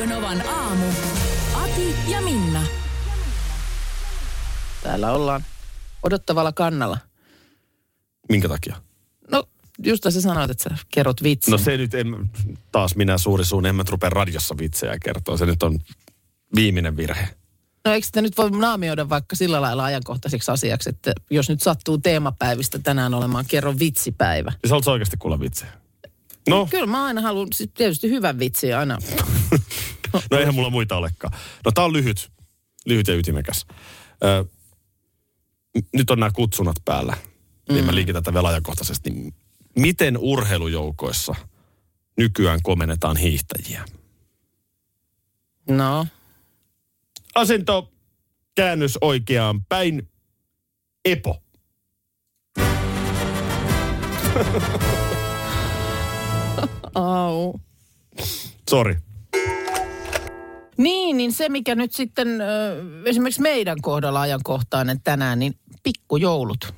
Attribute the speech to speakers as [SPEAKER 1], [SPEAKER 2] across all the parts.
[SPEAKER 1] Radio Novan aamu. Ati ja Minna.
[SPEAKER 2] Täällä ollaan odottavalla kannalla.
[SPEAKER 3] Minkä takia?
[SPEAKER 2] No, just sä sanoit, että sä kerrot vitsin.
[SPEAKER 3] No se nyt, en, taas minä suuri suun, en mä rupea radiossa vitsejä kertoa. Se nyt on viimeinen virhe.
[SPEAKER 2] No eikö sitä nyt voi naamioida vaikka sillä lailla ajankohtaiseksi asiaksi, että jos nyt sattuu teemapäivistä tänään olemaan kerro vitsipäivä.
[SPEAKER 3] Siis haluatko oikeasti kuulla vitsejä? No,
[SPEAKER 2] Kyllä mä aina haluan, siis tietysti hyvän vitsi aina.
[SPEAKER 3] no eihän mulla muita olekaan. No tää on lyhyt, lyhyt ja ytimekäs. Ö, nyt on nämä kutsunat päällä, niin mä liikitän tätä vielä ajankohtaisesti. Miten urheilujoukoissa nykyään komennetaan hiihtäjiä?
[SPEAKER 2] No,
[SPEAKER 3] Asento, käännös oikeaan päin. Epo.
[SPEAKER 2] au.
[SPEAKER 3] Sorry.
[SPEAKER 2] Niin, niin se mikä nyt sitten esimerkiksi meidän kohdalla ajankohtainen tänään, niin pikkujoulut.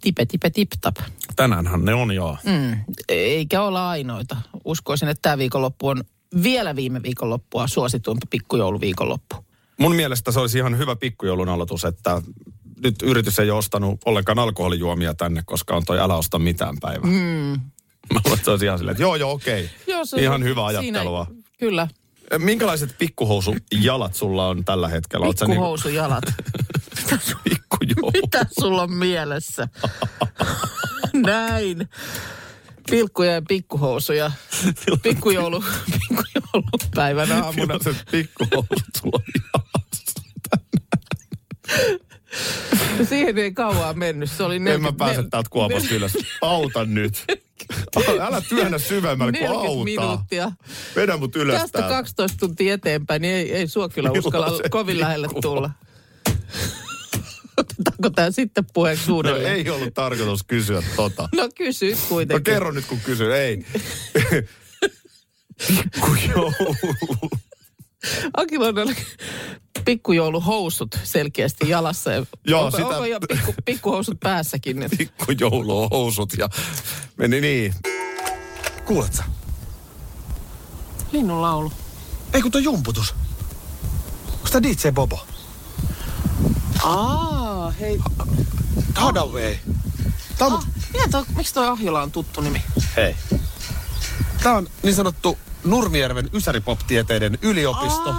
[SPEAKER 2] Tipe, tipe, tip, tap.
[SPEAKER 3] Tänäänhän ne on joo.
[SPEAKER 2] Mm, eikä olla ainoita. Uskoisin, että tämä viikonloppu on vielä viime viikonloppua suosituimpi pikkujouluviikonloppu.
[SPEAKER 3] Mun mielestä se olisi ihan hyvä pikkujoulun aloitus, että nyt yritys ei ole ostanut ollenkaan alkoholijuomia tänne, koska on toi älä osta mitään päivää. Mm. Mä luulen, että se olisi ihan silleen, että joo, joo, okei.
[SPEAKER 2] Joo, se-
[SPEAKER 3] ihan hyvä
[SPEAKER 2] siinä-
[SPEAKER 3] ajattelua.
[SPEAKER 2] Kyllä.
[SPEAKER 3] Minkälaiset pikkuhousujalat sulla on tällä hetkellä? Niinku-
[SPEAKER 2] Pikkuhousujalat. Mitä sulla on mielessä? Näin. Pilkkuja ja pikkuhousuja. Pikkujoulu, pikkujoulupäivän aamuna.
[SPEAKER 3] Millaiset pikkuhousut sulla on jalassa?
[SPEAKER 2] Siihen ei kauaa mennyt. Se oli
[SPEAKER 3] En mä
[SPEAKER 2] 40
[SPEAKER 3] pääse täältä kuopasta ylös. Auta nyt. Älä työnnä syvemmälle kuin
[SPEAKER 2] 40
[SPEAKER 3] auta.
[SPEAKER 2] minuuttia.
[SPEAKER 3] Vedä mut ylös
[SPEAKER 2] Tästä
[SPEAKER 3] täältä.
[SPEAKER 2] 12 tuntia eteenpäin, niin ei, ei sua kyllä uskalla kovin lähelle
[SPEAKER 3] pikku-
[SPEAKER 2] tulla. Otetaanko tämä sitten puheeksi
[SPEAKER 3] No
[SPEAKER 2] uudelleen?
[SPEAKER 3] ei ollut tarkoitus kysyä tota.
[SPEAKER 2] No kysyit
[SPEAKER 3] No
[SPEAKER 2] kuitenkin.
[SPEAKER 3] kerro nyt kun kysyn. Ei. Pikkujoulu.
[SPEAKER 2] Akilla on ne pikkujouluhousut selkeästi jalassa. Ja
[SPEAKER 3] Joo,
[SPEAKER 2] onko,
[SPEAKER 3] sitä-
[SPEAKER 2] onko jo pikku, pikkuhousut päässäkin? Nyt?
[SPEAKER 3] Pikkujouluhousut ja meni niin. Kuulet sä?
[SPEAKER 2] Linnun laulu.
[SPEAKER 4] Ei kun tuo jumputus. Onko tää DJ Bobo?
[SPEAKER 2] Aa, hei.
[SPEAKER 4] Hadaway. Tää on,
[SPEAKER 2] Ah, mitä toi, miksi toi Ahjola on tuttu nimi?
[SPEAKER 4] hei. Tää on niin sanottu Nurmijärven Ysäripop-tieteiden yliopisto.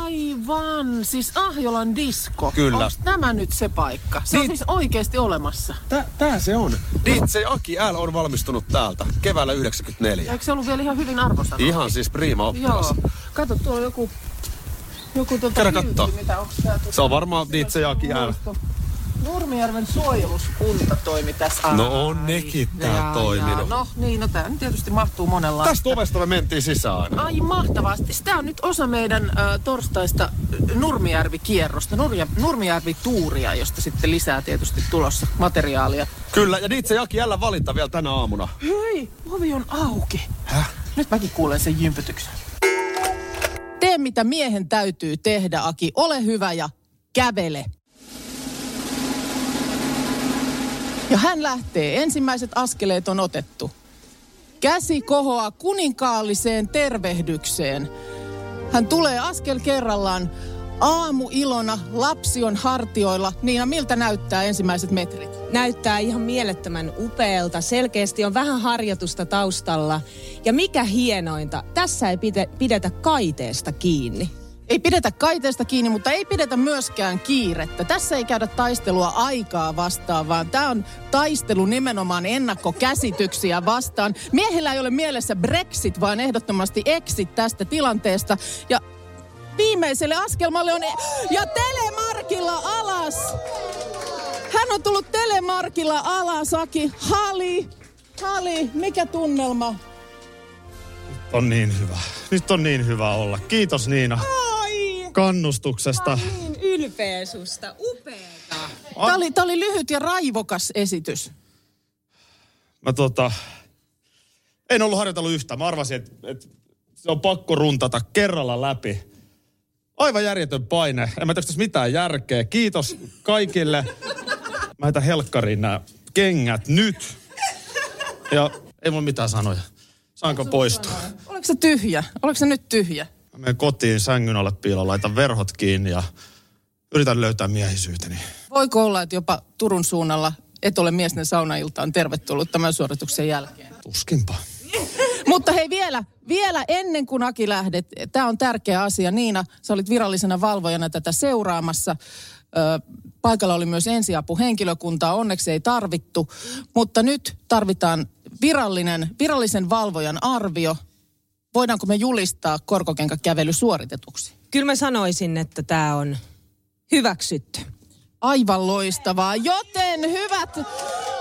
[SPEAKER 2] Aivan, siis Ahjolan disko.
[SPEAKER 4] Kyllä.
[SPEAKER 2] Onks tämä nyt se paikka? Se on
[SPEAKER 4] Niin.
[SPEAKER 2] siis oikeasti olemassa.
[SPEAKER 4] Tää, tää se on. DJ Aki L on valmistunut täältä keväällä 94.
[SPEAKER 2] Eikö se ollut vielä ihan hyvin arvosana?
[SPEAKER 4] Ihan siis prima oppilas.
[SPEAKER 2] Joo. Kato, tuolla on joku... Joku
[SPEAKER 4] Käydä
[SPEAKER 2] kyltti,
[SPEAKER 4] kattoo.
[SPEAKER 2] Mitä, onks tää
[SPEAKER 4] Se on varmaan DJ Aki L.
[SPEAKER 2] Nurmijärven suojeluskunta toimi tässä.
[SPEAKER 4] No on nekin täällä
[SPEAKER 2] Jaa,
[SPEAKER 4] toiminut.
[SPEAKER 2] jaa. No niin, no tää nyt tietysti mahtuu monenlaista.
[SPEAKER 4] Tästä ovesta me mentiin sisään.
[SPEAKER 2] Ai mahtavasti. Tämä on nyt osa meidän äh, torstaista Nurmijärvi-kierrosta, Nurja, Nurmijärvi-tuuria, josta sitten lisää tietysti tulossa materiaalia.
[SPEAKER 4] Kyllä, ja DJ Aki L valinta vielä tänä aamuna.
[SPEAKER 2] Hei, ovi on auki. Häh? Nyt mäkin kuulen sen jympytyksen. Tee mitä miehen täytyy tehdä, Aki. Ole hyvä ja kävele. Ja hän lähtee. Ensimmäiset askeleet on otettu. Käsi kohoaa kuninkaalliseen tervehdykseen. Hän tulee askel kerrallaan. Aamu ilona, lapsi on hartioilla. Niina, miltä näyttää ensimmäiset metrit?
[SPEAKER 5] näyttää ihan mielettömän upealta. Selkeästi on vähän harjoitusta taustalla. Ja mikä hienointa, tässä ei pide, pidetä kaiteesta kiinni.
[SPEAKER 2] Ei pidetä kaiteesta kiinni, mutta ei pidetä myöskään kiirettä. Tässä ei käydä taistelua aikaa vastaan, vaan tämä on taistelu nimenomaan ennakkokäsityksiä vastaan. Miehillä ei ole mielessä Brexit, vaan ehdottomasti exit tästä tilanteesta. Ja viimeiselle askelmalle on... e- Ja telemarkilla alas! Hän on tullut telemarkilla alas, Aki. Hali, Hali, mikä tunnelma?
[SPEAKER 3] On niin hyvä. Nyt on niin hyvä olla. Kiitos Niina
[SPEAKER 5] Ai,
[SPEAKER 3] kannustuksesta.
[SPEAKER 5] niin ylpeä susta, upeeta.
[SPEAKER 2] Tämä oli, tää oli lyhyt ja raivokas esitys.
[SPEAKER 3] Mä tota, en ollut harjoitellut yhtään. Mä arvasin, että, että se on pakko runtata kerralla läpi. Aivan järjetön paine. En mä tiedä, tässä mitään järkeä. Kiitos kaikille. Mä heitän helkkariin nämä kengät nyt. Ja ei mulla mitään sanoja. Saanko poistua?
[SPEAKER 2] Oliko se tyhjä? Oliko se nyt tyhjä?
[SPEAKER 3] Mä menen kotiin sängyn alle piiloon, laitan verhot kiinni ja yritän löytää miehisyyteni.
[SPEAKER 2] Voiko olla, että jopa Turun suunnalla et ole miesten saunailtaan tervetullut tämän suorituksen jälkeen?
[SPEAKER 3] Tuskinpa.
[SPEAKER 2] Mutta hei vielä, vielä ennen kuin Aki lähdet, tämä on tärkeä asia. Niina, sä olit virallisena valvojana tätä seuraamassa. Ö, paikalla oli myös ensiapuhenkilökuntaa, onneksi ei tarvittu. Mutta nyt tarvitaan virallinen, virallisen valvojan arvio. Voidaanko me julistaa korkokenkäkävely suoritetuksi?
[SPEAKER 5] Kyllä mä sanoisin, että tämä on hyväksytty.
[SPEAKER 2] Aivan loistavaa. Joten hyvät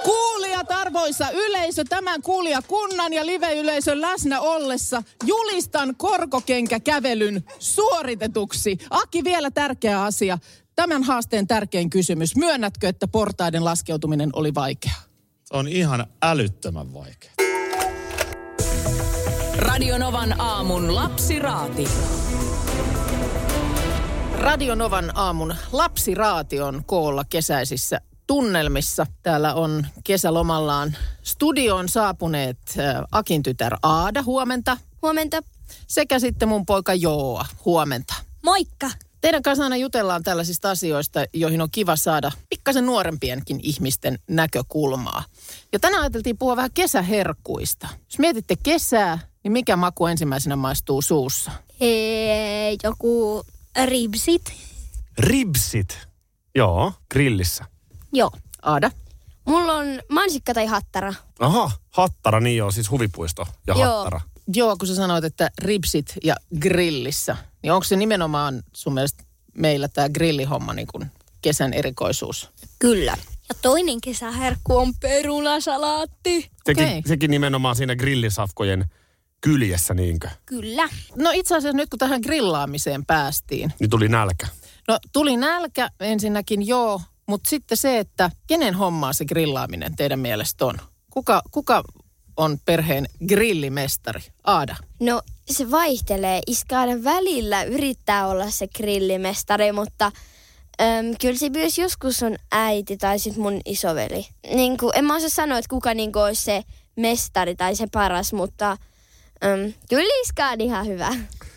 [SPEAKER 2] kuulijat, arvoisa yleisö, tämän kuulijakunnan ja live-yleisön läsnä ollessa julistan korkokenkäkävelyn suoritetuksi. Aki, vielä tärkeä asia. Tämän haasteen tärkein kysymys. Myönnätkö, että portaiden laskeutuminen oli vaikeaa?
[SPEAKER 3] Se on ihan älyttömän vaikea.
[SPEAKER 1] Radionovan aamun lapsiraati.
[SPEAKER 2] Radionovan aamun lapsiraati on koolla kesäisissä tunnelmissa. Täällä on kesälomallaan studioon saapuneet äh, Akin tytär Aada, huomenta.
[SPEAKER 6] Huomenta.
[SPEAKER 2] Sekä sitten mun poika Jooa, huomenta.
[SPEAKER 6] Moikka.
[SPEAKER 2] Teidän kanssa aina jutellaan tällaisista asioista, joihin on kiva saada pikkasen nuorempienkin ihmisten näkökulmaa. Ja tänään ajateltiin puhua vähän kesäherkkuista. Jos mietitte kesää, niin mikä maku ensimmäisenä maistuu suussa?
[SPEAKER 6] Ee, joku ribsit.
[SPEAKER 3] Ribsit. Joo, grillissä.
[SPEAKER 6] Joo.
[SPEAKER 2] Aada?
[SPEAKER 6] Mulla on mansikka tai hattara.
[SPEAKER 3] Aha, hattara, niin joo, siis huvipuisto ja
[SPEAKER 6] Joo.
[SPEAKER 3] hattara.
[SPEAKER 2] Joo, kun sä sanoit, että ripsit ja grillissä, niin onko se nimenomaan sun mielestä meillä tämä grillihomma niin kuin kesän erikoisuus?
[SPEAKER 6] Kyllä. Ja toinen kesäherkku on perunasalaatti.
[SPEAKER 3] Sekin,
[SPEAKER 2] Okei.
[SPEAKER 3] sekin nimenomaan siinä grillisafkojen kyljessä, niinkö?
[SPEAKER 6] Kyllä.
[SPEAKER 2] No itse asiassa nyt kun tähän grillaamiseen päästiin,
[SPEAKER 3] Niin tuli nälkä.
[SPEAKER 2] no tuli nälkä ensinnäkin joo, mutta sitten se, että kenen hommaa se grillaaminen teidän mielestä on? Kuka, kuka on perheen grillimestari? Aada.
[SPEAKER 6] No se vaihtelee. Iska aina välillä yrittää olla se grillimestari, mutta äm, kyllä se myös joskus on äiti tai sitten mun isoveli. Niin kuin, en mä osaa sanoa, että kuka niin kuin, olisi se mestari tai se paras, mutta Iska on ihan hyvä.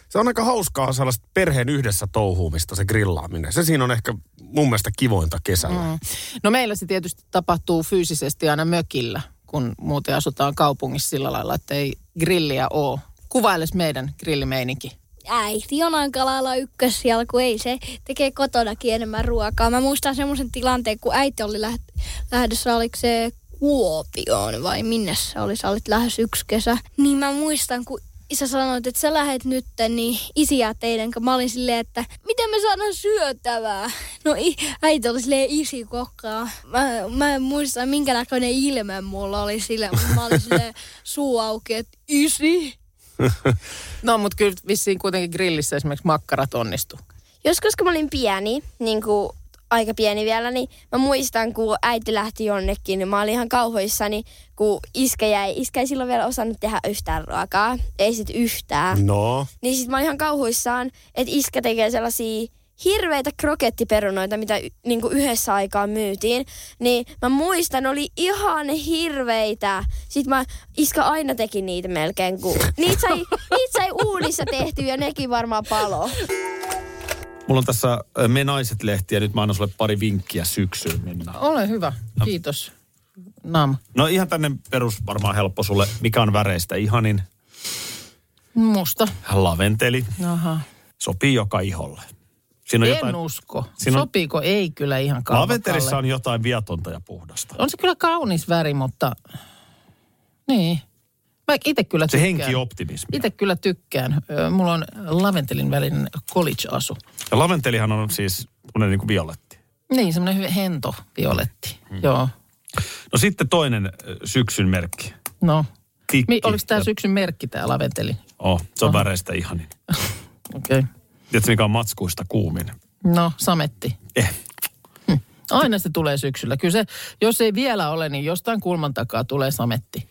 [SPEAKER 3] Se on aika hauskaa sellaista perheen yhdessä touhuumista, se grillaaminen. Se siinä on ehkä mun mielestä kivointa kesällä. Mm.
[SPEAKER 2] No meillä se tietysti tapahtuu fyysisesti aina mökillä, kun muuten asutaan kaupungissa sillä lailla, että ei grilliä ole. Kuvailes meidän grillimeininki.
[SPEAKER 7] äiti on aika lailla ykkössijalla, kun ei se tekee kotonakin enemmän ruokaa. Mä muistan semmoisen tilanteen, kun äiti oli läht- lähdössä, oliko se Kuopioon vai minne se oli, sä olit lähes yksi kesä. Niin mä muistan, kun isä sanoi, että sä lähet nyt, niin isiä teidän, kun mä olin silleen, että miten me saadaan syötävää? No i- äiti oli silleen isi kokkaa. Mä, mä en muista, minkä näköinen ilme mulla oli sille, mutta mä olin silleen suu auki, että isi.
[SPEAKER 2] No, mutta kyllä vissiin kuitenkin grillissä esimerkiksi makkarat onnistu.
[SPEAKER 6] Joskus kun mä olin pieni, niin kuin aika pieni vielä, niin mä muistan, kun äiti lähti jonnekin, niin mä olin ihan kauhoissani, kun iskä jäi, iskä ei silloin vielä osannut tehdä yhtään ruokaa, ei sit yhtään.
[SPEAKER 3] No,
[SPEAKER 6] Niin sit mä olin ihan kauhuissaan, että iskä tekee sellaisia hirveitä krokettiperunoita, mitä y- niin kuin yhdessä aikaa myytiin. Niin mä muistan, oli ihan hirveitä. Sitten mä, iskä aina teki niitä melkein, kun niitä sai, niitä sai uudissa tehty ja nekin varmaan palo.
[SPEAKER 4] Mulla on tässä Me Naiset-lehti ja nyt mä annan sulle pari vinkkiä syksyyn mennään.
[SPEAKER 2] Ole hyvä, kiitos. Nam.
[SPEAKER 4] No ihan tänne perus varmaan helppo sulle. Mikä on väreistä ihanin?
[SPEAKER 2] Musta.
[SPEAKER 4] Laventeli.
[SPEAKER 2] Aha.
[SPEAKER 4] Sopii joka iholle. Siinä on
[SPEAKER 2] En
[SPEAKER 4] jotain,
[SPEAKER 2] usko.
[SPEAKER 4] Siinä on-
[SPEAKER 2] Sopiiko? Ei kyllä ihan kalvakalle.
[SPEAKER 4] laventelissa on jotain viatonta ja puhdasta.
[SPEAKER 2] On se kyllä kaunis väri, mutta... Niin. Mä itse kyllä
[SPEAKER 4] Se
[SPEAKER 2] tykkään.
[SPEAKER 4] henkioptimismi.
[SPEAKER 2] Itse kyllä tykkään. Mulla on laventelin välinen college-asu.
[SPEAKER 4] Ja laventelihan on siis semmoinen niin kuin violetti.
[SPEAKER 2] Niin, semmoinen hyvin hento violetti. Hmm. Joo.
[SPEAKER 4] No sitten toinen äh, syksyn merkki.
[SPEAKER 2] No.
[SPEAKER 4] Tikki.
[SPEAKER 2] Mi, oliko tämä syksyn merkki, tämä laventeli?
[SPEAKER 3] Oh, se on väreistä ihanin.
[SPEAKER 2] Okei. Okay.
[SPEAKER 3] Tiedätkö, mikä on matskuista kuumin?
[SPEAKER 2] No, sametti.
[SPEAKER 3] Eh.
[SPEAKER 2] Aina se tulee syksyllä. Kyllä se, jos ei vielä ole, niin jostain kulman takaa tulee sametti.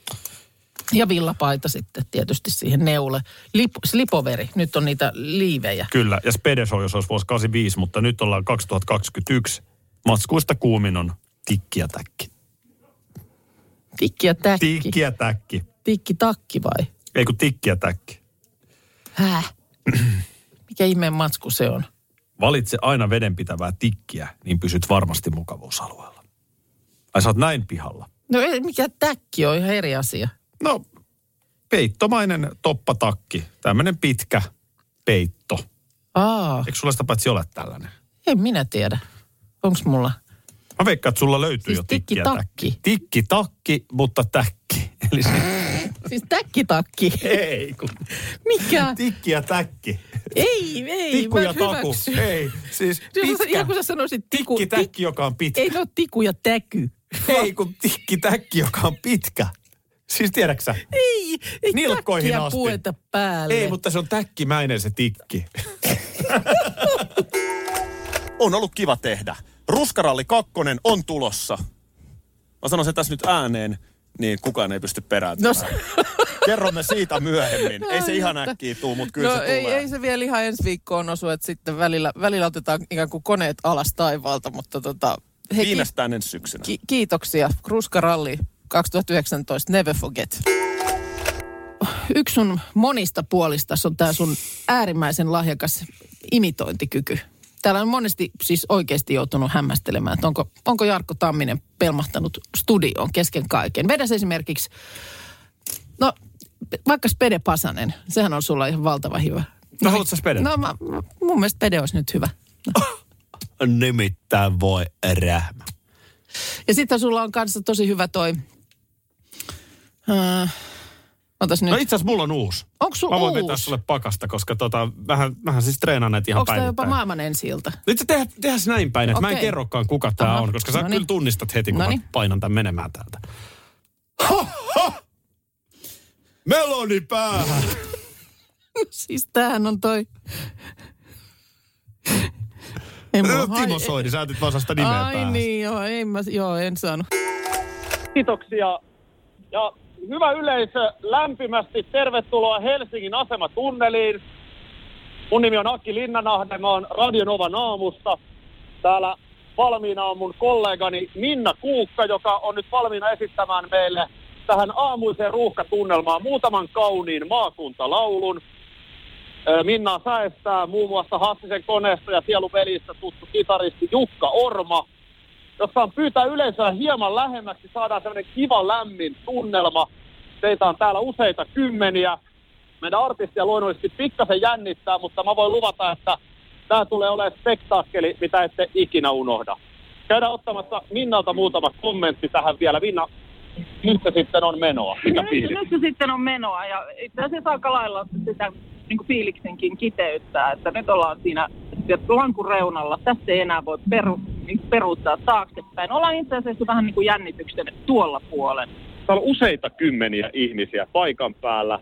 [SPEAKER 2] Ja villapaita sitten tietysti siihen neule. Lip, slipoveri, nyt on niitä liivejä.
[SPEAKER 3] Kyllä, ja Spede Show, jos olisi vuosi 85, mutta nyt ollaan 2021. Matskuista kuumin on tikki ja täkki.
[SPEAKER 2] Tikki ja täkki.
[SPEAKER 3] Tikki ja täkki.
[SPEAKER 2] Tikki takki vai?
[SPEAKER 3] Ei kun tikki ja täkki.
[SPEAKER 2] Häh? Mikä ihmeen matsku se on?
[SPEAKER 3] Valitse aina vedenpitävää tikkiä, niin pysyt varmasti mukavuusalueella. Ai sä oot näin pihalla.
[SPEAKER 2] No ei, mikä täkki on ihan eri asia.
[SPEAKER 3] No, peittomainen toppatakki. Tämmöinen pitkä peitto.
[SPEAKER 2] Aa,
[SPEAKER 3] Eikö sulla sitä paitsi ole tällainen?
[SPEAKER 2] en minä tiedä. Onks mulla?
[SPEAKER 3] Mä veikkaan, että sulla löytyy
[SPEAKER 2] Siis
[SPEAKER 3] jo tikki täkki. Tikki takki, mutta täkki. Eli se,
[SPEAKER 2] Siis täkkitakki.
[SPEAKER 3] ei, kun
[SPEAKER 2] Mikä?
[SPEAKER 3] tikki ja täkki.
[SPEAKER 2] Ei, ei,
[SPEAKER 3] Tikku ja taku.
[SPEAKER 2] hyväksy.
[SPEAKER 3] Ei, siis pitkä.
[SPEAKER 2] Kun sä sanoisit tiku,
[SPEAKER 3] Tikki täkki, joka on pitkä.
[SPEAKER 2] Ei ne ole tiku ja täky.
[SPEAKER 3] Ei, kun tikki täkki, joka on pitkä. Siis tiedäksä?
[SPEAKER 2] Ei, ei
[SPEAKER 3] Nilkkoihin
[SPEAKER 2] täkkiä
[SPEAKER 3] asti.
[SPEAKER 2] pueta päälle.
[SPEAKER 3] Ei, mutta se on täkkimäinen se tikki.
[SPEAKER 8] on ollut kiva tehdä. Ruskaralli 2 on tulossa. Mä sanon sen tässä nyt ääneen, niin kukaan ei pysty
[SPEAKER 2] No,
[SPEAKER 8] perääntymään.
[SPEAKER 2] s-
[SPEAKER 8] Kerromme siitä myöhemmin. Ei se ihan äkkiä tuu, mutta kyllä
[SPEAKER 2] no
[SPEAKER 8] se
[SPEAKER 2] ei,
[SPEAKER 8] tulee.
[SPEAKER 2] ei se vielä ihan ensi viikkoon osu, että sitten välillä, välillä otetaan ikään kuin koneet alas taivaalta, mutta tota, ki-
[SPEAKER 8] Viimeistään ensi syksynä.
[SPEAKER 2] ki- kiitoksia. Ruskaralli 2019, never forget. Yksi sun monista puolista on tämä sun äärimmäisen lahjakas imitointikyky. Täällä on monesti siis oikeasti joutunut hämmästelemään, että onko, onko Jarkko Tamminen pelmahtanut studioon kesken kaiken. Vedäs esimerkiksi, no vaikka Spede Pasanen, sehän on sulla ihan valtava hyvä.
[SPEAKER 3] No haluatko sä speden?
[SPEAKER 2] No mä, mun mielestä Pede olisi nyt hyvä.
[SPEAKER 3] Nimittäin voi rähmä.
[SPEAKER 2] Ja sitten sulla on kanssa tosi hyvä toi... Äh, otas nyt.
[SPEAKER 3] No itse asiassa mulla on uusi.
[SPEAKER 2] Onko sulla
[SPEAKER 3] Mä voin
[SPEAKER 2] uusi?
[SPEAKER 3] vetää sulle pakasta, koska tota, vähän, vähän siis treenaan näitä ihan
[SPEAKER 2] Onko tämä jopa
[SPEAKER 3] päivittäin.
[SPEAKER 2] maailman ensi ilta?
[SPEAKER 3] Nyt se tehdään, tehdään se näin päin, että mä en
[SPEAKER 2] Okei.
[SPEAKER 3] kerrokaan kuka tämä
[SPEAKER 2] Aha.
[SPEAKER 3] on, koska sä
[SPEAKER 2] Noniin.
[SPEAKER 3] kyllä tunnistat heti, kun
[SPEAKER 2] Noniin.
[SPEAKER 3] mä painan tämän menemään täältä. Ha, ha! Meloni päähän!
[SPEAKER 2] siis tämähän on toi... Ei mulla
[SPEAKER 3] No, Timo Soini, sä et sitä nimeä
[SPEAKER 2] Ai
[SPEAKER 3] päähän.
[SPEAKER 2] niin, joo, ei mä, joo, en saanut.
[SPEAKER 9] Kiitoksia. Ja hyvä yleisö, lämpimästi tervetuloa Helsingin asematunneliin. Mun nimi on Akki Linnanahde, mä oon Radionovan aamusta. Täällä valmiina on mun kollegani Minna Kuukka, joka on nyt valmiina esittämään meille tähän aamuiseen ruuhkatunnelmaan muutaman kauniin maakuntalaulun. Minna säestää muun muassa Hassisen koneesta ja sielupelistä tuttu kitaristi Jukka Orma jos saan pyytää yleisöä hieman lähemmäksi, saadaan sellainen kiva lämmin tunnelma. Teitä on täällä useita kymmeniä. Meidän artistia luonnollisesti pikkasen jännittää, mutta mä voin luvata, että tämä tulee olemaan spektaakkeli, mitä ette ikinä unohda. Käydään ottamassa Minnalta muutama kommentti tähän vielä. Minna, nyt se sitten on menoa. Mikä
[SPEAKER 10] nyt, se sitten on menoa ja itse asiassa aika lailla sitä niin kuin fiiliksenkin kiteyttää, että nyt ollaan siinä lankun reunalla. Tästä ei enää voi peru, niin peruuttaa taaksepäin. Ollaan itse asiassa vähän niin kuin jännityksen tuolla puolen.
[SPEAKER 9] Täällä on useita kymmeniä ihmisiä paikan päällä.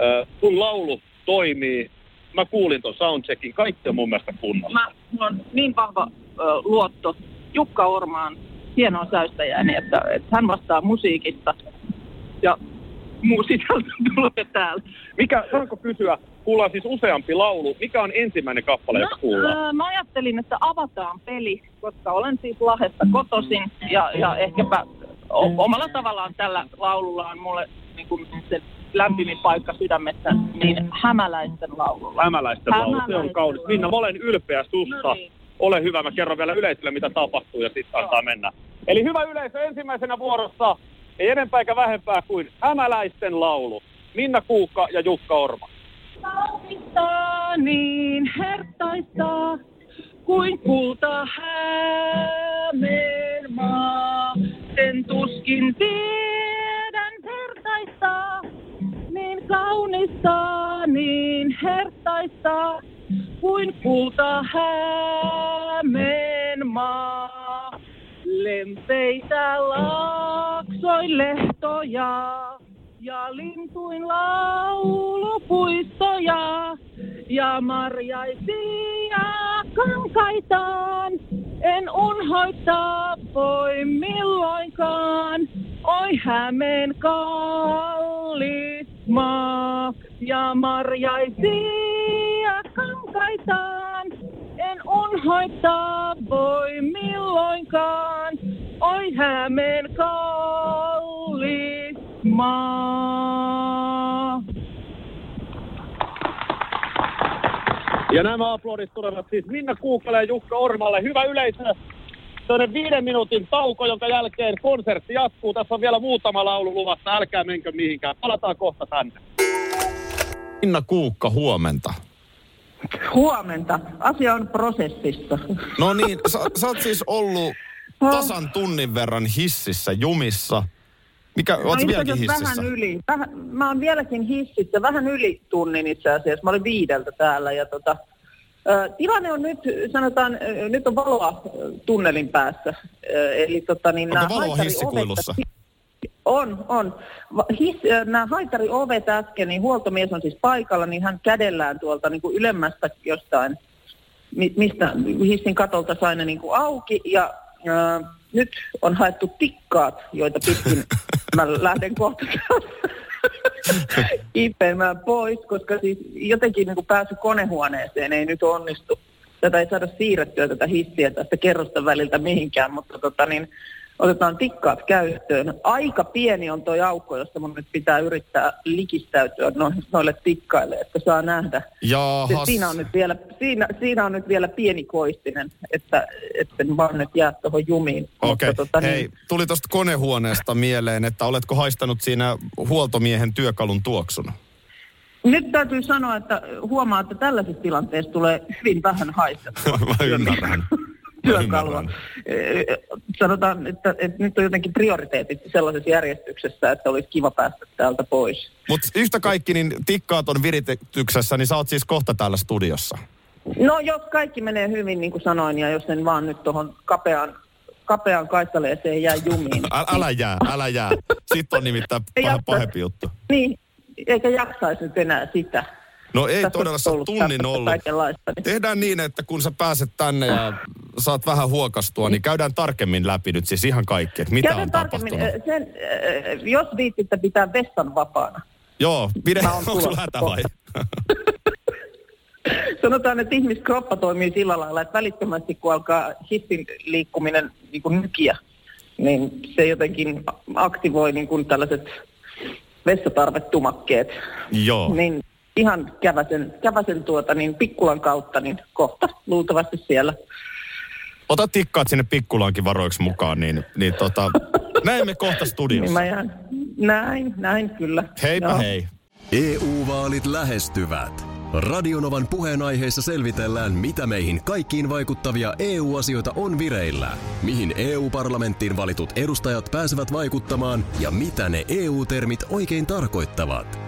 [SPEAKER 9] Ö, sun laulu toimii. Mä kuulin ton soundcheckin. Kaikki on mun mielestä kunnossa.
[SPEAKER 10] Mä, mulla on niin vahva ö, luotto Jukka Ormaan hienoon säystäjääni, että, että hän vastaa musiikista ja muu sisältö tulee täältä.
[SPEAKER 9] Mikä, saanko kysyä, kuullaan siis useampi laulu. Mikä on ensimmäinen kappale, joka kuullaan?
[SPEAKER 10] Öö, mä ajattelin, että avataan peli, koska olen siis Lahdesta kotoisin ja, ja ehkäpä o- omalla tavallaan tällä laululla on mulle niin kuin se lämpimin paikka sydämessä, niin hämäläisten laululla.
[SPEAKER 9] Hämäläisten laulu, se on
[SPEAKER 10] Hämäläisten
[SPEAKER 9] kaunis.
[SPEAKER 10] laulu.
[SPEAKER 9] Minna, mä olen ylpeä susta.
[SPEAKER 10] No niin.
[SPEAKER 9] Ole hyvä, mä kerron vielä yleisölle, mitä tapahtuu ja sitten antaa mennä. Eli hyvä yleisö ensimmäisenä vuorossa, ei enempää eikä vähempää kuin Hämäläisten laulu. Minna Kuukka ja Jukka Orma.
[SPEAKER 10] Kaunista niin hertaista kuin kulta Hämeenmaa. Sen tuskin tiedän hertaista, niin kaunista niin hertaista kuin kulta Hämeenmaa. Lempeitä laaksoin lehtoja
[SPEAKER 11] ja lintuin laulupuistoja ja marjaisia kankaitaan. En unhoittaa voi milloinkaan, oi Hämeen kallis maa ja marjaisia kankaitaan. En unhoittaa voi milloinkaan, oi Hämeen kallis maa.
[SPEAKER 9] Ja nämä aplodit tulevat siis Minna Kuukkalle ja Jukka Ormalle. Hyvä yleisö, Tällainen viiden minuutin tauko, jonka jälkeen konsertti jatkuu. Tässä on vielä muutama laulu luvassa, älkää menkö mihinkään. Palataan kohta tänne.
[SPEAKER 3] Minna Kuukka, huomenta.
[SPEAKER 11] Huomenta. Asia on prosessissa.
[SPEAKER 3] No niin, sä, sä oot siis ollut tasan tunnin verran hississä jumissa. Mikä, oot
[SPEAKER 11] itse
[SPEAKER 3] vieläkin hississä?
[SPEAKER 11] Vähän yli. Vähän, mä oon vieläkin hississä, vähän yli tunnin itse asiassa. Mä olin viideltä täällä ja tota, tilanne on nyt, sanotaan, nyt on valoa tunnelin päässä. Eli tota, niin
[SPEAKER 3] Onko valoa hissikuilussa?
[SPEAKER 11] On, on. His, nämä haitariovet äsken, niin huoltomies on siis paikalla, niin hän kädellään tuolta niin kuin ylemmästä jostain, mi- mistä hissin katolta sai ne niin kuin auki. Ja ö, nyt on haettu tikkaat, joita pitkin mä lähden kohta kiipeämään pois, koska siis jotenkin niin pääsy konehuoneeseen ei nyt onnistu. Tätä ei saada siirrettyä tätä hissiä tästä kerrosta väliltä mihinkään, mutta tota niin, otetaan tikkaat käyttöön. Aika pieni on tuo aukko, josta mun nyt pitää yrittää likistäytyä no, noille tikkaille, että saa nähdä.
[SPEAKER 3] Jahas.
[SPEAKER 11] Siinä on nyt vielä, siinä, siinä on nyt vielä pieni koistinen, että, että en vaan nyt jää tuohon jumiin.
[SPEAKER 3] Okei,
[SPEAKER 11] Mutta tota,
[SPEAKER 3] hei, tuli tuosta konehuoneesta mieleen, että oletko haistanut siinä huoltomiehen työkalun tuoksun?
[SPEAKER 11] Nyt täytyy sanoa, että huomaa, että tällaisessa tilanteessa tulee hyvin vähän haistettua
[SPEAKER 3] Mä ymmärrän.
[SPEAKER 11] työkalua. Sanotaan, että, että nyt on jotenkin prioriteetit sellaisessa järjestyksessä, että olisi kiva päästä täältä pois.
[SPEAKER 3] Mutta yhtä kaikki, niin tikkaat on virityksessä, niin sä oot siis kohta täällä studiossa.
[SPEAKER 11] No jos kaikki menee hyvin, niin kuin sanoin, ja jos en vaan nyt tuohon kapeaan, kapeaan kaistaleeseen jää jumiin.
[SPEAKER 3] Ä, älä jää, älä jää. Sitten on nimittäin pahempi juttu.
[SPEAKER 11] Niin, eikä jaksaisi nyt enää sitä.
[SPEAKER 3] No ei
[SPEAKER 11] Tässä
[SPEAKER 3] todella,
[SPEAKER 11] on
[SPEAKER 3] sä oot
[SPEAKER 11] ollut
[SPEAKER 3] tunnin ollut.
[SPEAKER 11] Niin-
[SPEAKER 3] Tehdään niin, että kun sä pääset tänne ja saat vähän huokastua, niin käydään tarkemmin läpi nyt siis ihan kaikki, että mitä
[SPEAKER 11] Käydään
[SPEAKER 3] on
[SPEAKER 11] tarkemmin,
[SPEAKER 3] tapahtunut.
[SPEAKER 11] sen, jos viititte pitää vessan vapaana.
[SPEAKER 3] Joo, pide, onko sulla hätä vai?
[SPEAKER 11] Sanotaan, että ihmiskroppa toimii sillä lailla, että välittömästi kun alkaa hissin liikkuminen niin kuin nykiä, niin se jotenkin aktivoi niin kuin tällaiset vessatarvetumakkeet.
[SPEAKER 3] Joo.
[SPEAKER 11] Niin ihan käväsen, käväsen tuota niin pikkulan kautta, niin kohta luultavasti siellä.
[SPEAKER 12] Ota tikkaat sinne pikkulaankin varoiksi mukaan, niin, niin tota, näemme kohta
[SPEAKER 11] Niin
[SPEAKER 12] studiossa.
[SPEAKER 11] mä jään, näin, näin kyllä.
[SPEAKER 12] Heipä
[SPEAKER 11] Joo.
[SPEAKER 12] hei.
[SPEAKER 13] EU-vaalit lähestyvät. Radionovan puheenaiheessa selvitellään, mitä meihin kaikkiin vaikuttavia EU-asioita on vireillä, mihin EU-parlamenttiin valitut edustajat pääsevät vaikuttamaan ja mitä ne EU-termit oikein tarkoittavat.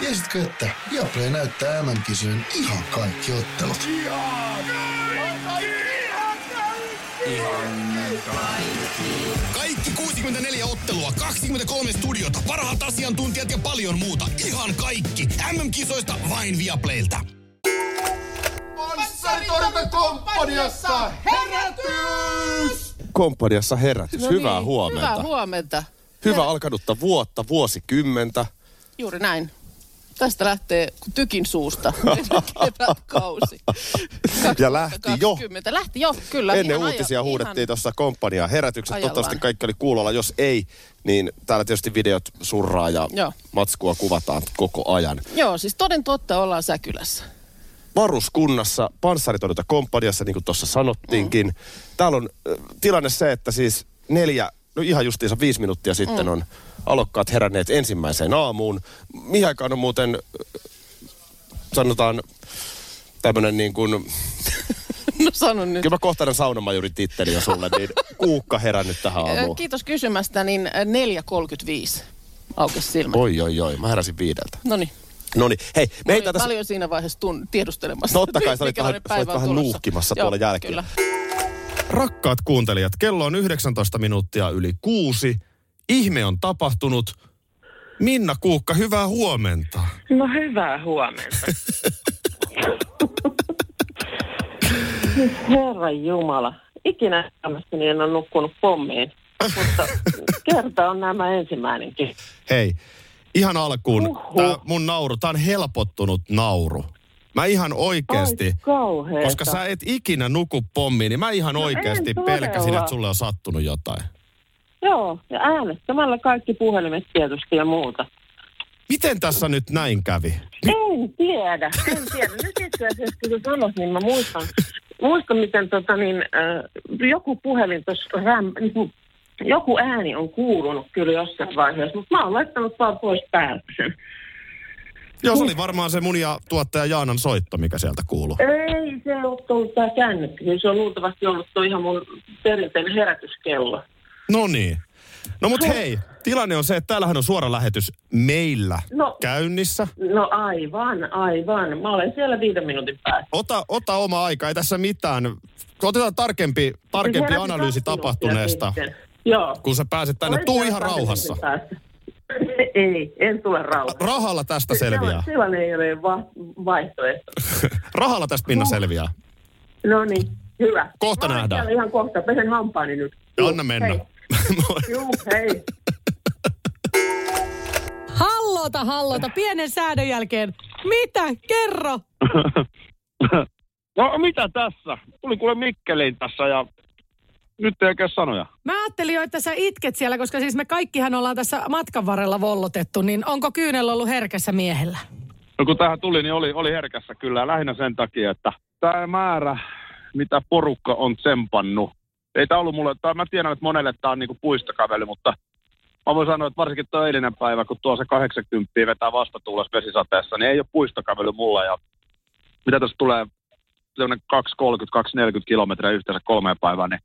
[SPEAKER 14] Tiesitkö, että Viaplay näyttää MM-kisojen ihan kaikki ottelut?
[SPEAKER 15] Kaikki 64 ottelua, 23 studiota, parhaat asiantuntijat ja paljon muuta. Ihan kaikki. MM-kisoista vain Viaplaylta.
[SPEAKER 14] Panssaritorjunta komppaniassa herätys!
[SPEAKER 3] Komppaniassa herätys.
[SPEAKER 2] No
[SPEAKER 3] Hyvää
[SPEAKER 2] niin,
[SPEAKER 3] huomenta.
[SPEAKER 2] Hyvää huomenta.
[SPEAKER 3] Hyvä alkanutta vuotta, vuosikymmentä.
[SPEAKER 2] Juuri näin. Tästä lähtee kuin tykin suusta kevätkausi.
[SPEAKER 3] Ja lähti jo.
[SPEAKER 2] 20. Lähti jo, kyllä.
[SPEAKER 3] Ennen
[SPEAKER 2] ihan
[SPEAKER 3] uutisia
[SPEAKER 2] ajo-
[SPEAKER 3] huudettiin tuossa komppania herätykset.
[SPEAKER 2] ajallaan.
[SPEAKER 3] Toivottavasti kaikki oli kuulolla. Jos ei, niin täällä tietysti videot surraa ja
[SPEAKER 2] Joo.
[SPEAKER 3] matskua kuvataan koko ajan.
[SPEAKER 2] Joo, siis toden totta ollaan Säkylässä.
[SPEAKER 3] varuskunnassa, panssaritorjunta komppaniassa, niin kuin tuossa sanottiinkin. Mm. Täällä on äh, tilanne se, että siis neljä, no ihan justiinsa viisi minuuttia sitten
[SPEAKER 2] Mm.
[SPEAKER 3] on alokkaat heränneet ensimmäiseen aamuun. Mihin aikaan on muuten, äh, sanotaan, tämmöinen niin kuin,
[SPEAKER 2] No sano nyt.
[SPEAKER 3] kyllä mä kohtaan saunamajurin titteli jo sulle, niin kuukka herännyt tähän aamuun.
[SPEAKER 2] Kiitos kysymästä, niin ö, 4.35 aukesi silmät.
[SPEAKER 3] Oi, oi, oi, mä heräsin viideltä.
[SPEAKER 2] No niin.
[SPEAKER 3] No niin, hei, meitä
[SPEAKER 2] olin
[SPEAKER 3] tässä...
[SPEAKER 2] paljon siinä vaiheessa tun- tiedustelemassa.
[SPEAKER 3] No totta kai, sä olit vähän- olit vähän nuuhkimassa
[SPEAKER 2] Joo,
[SPEAKER 3] tuolla jälkeen.
[SPEAKER 2] Kyllä.
[SPEAKER 3] Rakkaat kuuntelijat, kello on 19 minuuttia yli kuusi. Ihme on tapahtunut. Minna Kuukka, hyvää huomenta.
[SPEAKER 16] No hyvää huomenta. Herra Jumala. Ikinä elämässäni en ole nukkunut pommiin. Mutta kerta on nämä ensimmäinenkin.
[SPEAKER 3] Hei, ihan alkuun, tää mun nauru, tää on helpottunut nauru. Mä ihan
[SPEAKER 16] Ai kauheeta.
[SPEAKER 3] koska sä et ikinä nuku pommiin, niin mä ihan
[SPEAKER 16] No
[SPEAKER 3] oikeesti
[SPEAKER 16] en
[SPEAKER 3] pelkäsin, että sulle on sattunut jotain.
[SPEAKER 16] Joo, ja äänestämällä kaikki puhelimet tietysti ja muuta.
[SPEAKER 3] Miten tässä nyt näin kävi?
[SPEAKER 16] En tiedä, en tiedä. Nyt itse asiassa, kun sanot, niin mä muistan, muistan miten tota, niin, äh, joku puhelin tuossa niin joku ääni on kuulunut kyllä jossain vaiheessa, mutta mä oon laittanut vaan pois päältä sen.
[SPEAKER 3] Joo, se oli varmaan se mun ja tuottaja Jaanan soitto, mikä sieltä kuuluu.
[SPEAKER 16] Ei se ole ollut tää kännykkä, kyllä se on luultavasti ollut tuo ihan mun perinteinen herätyskello.
[SPEAKER 3] No niin. No mut hei, tilanne on se, että täällähän on suora lähetys meillä
[SPEAKER 16] No.
[SPEAKER 3] käynnissä.
[SPEAKER 16] No aivan, aivan. Mä olen siellä viiden minuutin päästä.
[SPEAKER 3] Ota, ota oma aika, ei tässä mitään. Otetaan tarkempi, tarkempi analyysi tapahtuneesta.
[SPEAKER 16] Joo.
[SPEAKER 3] kun sä pääset tänne.
[SPEAKER 16] Olen
[SPEAKER 3] Tuu ihan rauhassa.
[SPEAKER 16] päästä. Ei, en tule rauhassa.
[SPEAKER 3] Rahalla tästä
[SPEAKER 16] Se-
[SPEAKER 3] selviää.
[SPEAKER 16] Silloin ei ole va- vaihtoehto.
[SPEAKER 3] Rahalla tästä Minna selviää.
[SPEAKER 16] No niin, hyvä.
[SPEAKER 3] Kohta
[SPEAKER 16] Mä
[SPEAKER 3] nähdään.
[SPEAKER 16] ihan kohta. Pesen hampaani nyt.
[SPEAKER 3] Anna mennä.
[SPEAKER 16] Hei. Juu, hei.
[SPEAKER 17] Hallota, hallota, pienen säädön jälkeen. Mitä? Kerro.
[SPEAKER 9] No mitä tässä? Tuli kuule Mikkeliin tässä ja nyt ei oikein sanoja.
[SPEAKER 17] Mä ajattelin jo, että sä itket siellä, koska siis me kaikkihan ollaan tässä matkan varrella vollotettu, niin onko kyynel ollut herkässä miehellä?
[SPEAKER 9] No kun tähän tuli, niin oli, oli herkässä kyllä. Lähinnä sen takia, että tämä määrä, mitä porukka on tsempannut. Ei tämä ollut mulle, tai mä tiedän, että monelle tämä on niinku puistokävely, mutta mä voin sanoa, että varsinkin tuo eilinen päivä, kun tuo se 80 vetää vastatuulessa vesisateessa, niin ei ole puistokävely mulla. Ja mitä tässä tulee sellainen 230-240 kilometriä yhteensä kolmeen päivään, niin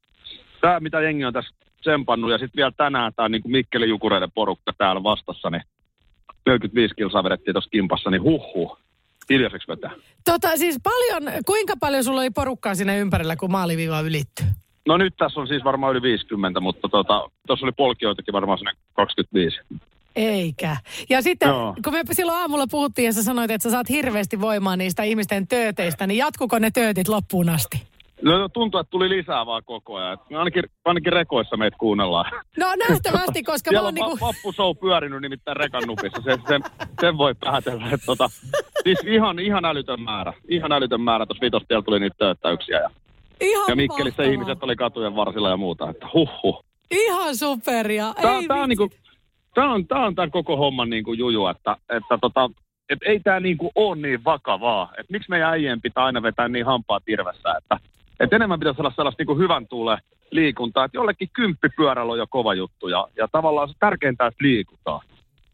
[SPEAKER 9] tämä, mitä jengi on tässä tsempannut, ja sitten vielä tänään tämä niin Mikkelin Jukureiden porukka täällä vastassa, niin 45 kilsaa vedettiin tuossa kimpassa, niin huh Hiljaiseksi vetää.
[SPEAKER 17] Tota siis paljon, kuinka paljon sulla oli porukkaa siinä ympärillä, kun maaliviiva ylittyi?
[SPEAKER 9] No nyt tässä on siis varmaan yli 50, mutta tuossa tota, oli polkijoitakin varmaan sinne 25.
[SPEAKER 17] Eikä. Ja sitten,
[SPEAKER 9] Joo.
[SPEAKER 17] kun me silloin aamulla puhuttiin ja sä sanoit, että sä saat hirveästi voimaa niistä ihmisten tööteistä, niin jatkuko ne töötit loppuun asti?
[SPEAKER 9] No tuntuu, että tuli lisää vaan koko ajan. Ainakin, ainakin rekoissa meitä kuunnellaan.
[SPEAKER 17] No nähtävästi, koska mä
[SPEAKER 9] Siellä
[SPEAKER 17] oon
[SPEAKER 9] on
[SPEAKER 17] niinku...
[SPEAKER 9] vappushow pyörinyt nimittäin rekan nupissa. Se, sen, sen voi päätellä. Että tota, siis ihan, ihan älytön määrä. Ihan älytön määrä. Tuossa vitostiellä tuli niitä töyttäyksiä. Ja,
[SPEAKER 17] Ihan
[SPEAKER 9] ja Mikkelissä
[SPEAKER 17] mahtavaa.
[SPEAKER 9] ihmiset oli katujen varsilla ja muuta. Että huh
[SPEAKER 17] Ihan superia.
[SPEAKER 9] Tää,
[SPEAKER 17] Ei
[SPEAKER 9] tää on, niinku, tää on, tää on tämän koko homman niinku juju, että, että tota, et ei tämä niinku ole niin vakavaa. Et miksi meidän äijien pitää aina vetää niin hampaa tirvessä, että et enemmän pitäisi olla sellaista niinku hyvän tuule liikuntaa, että jollekin kymppipyörällä on jo kova juttu ja, ja tavallaan se tärkeintä, että liikutaan.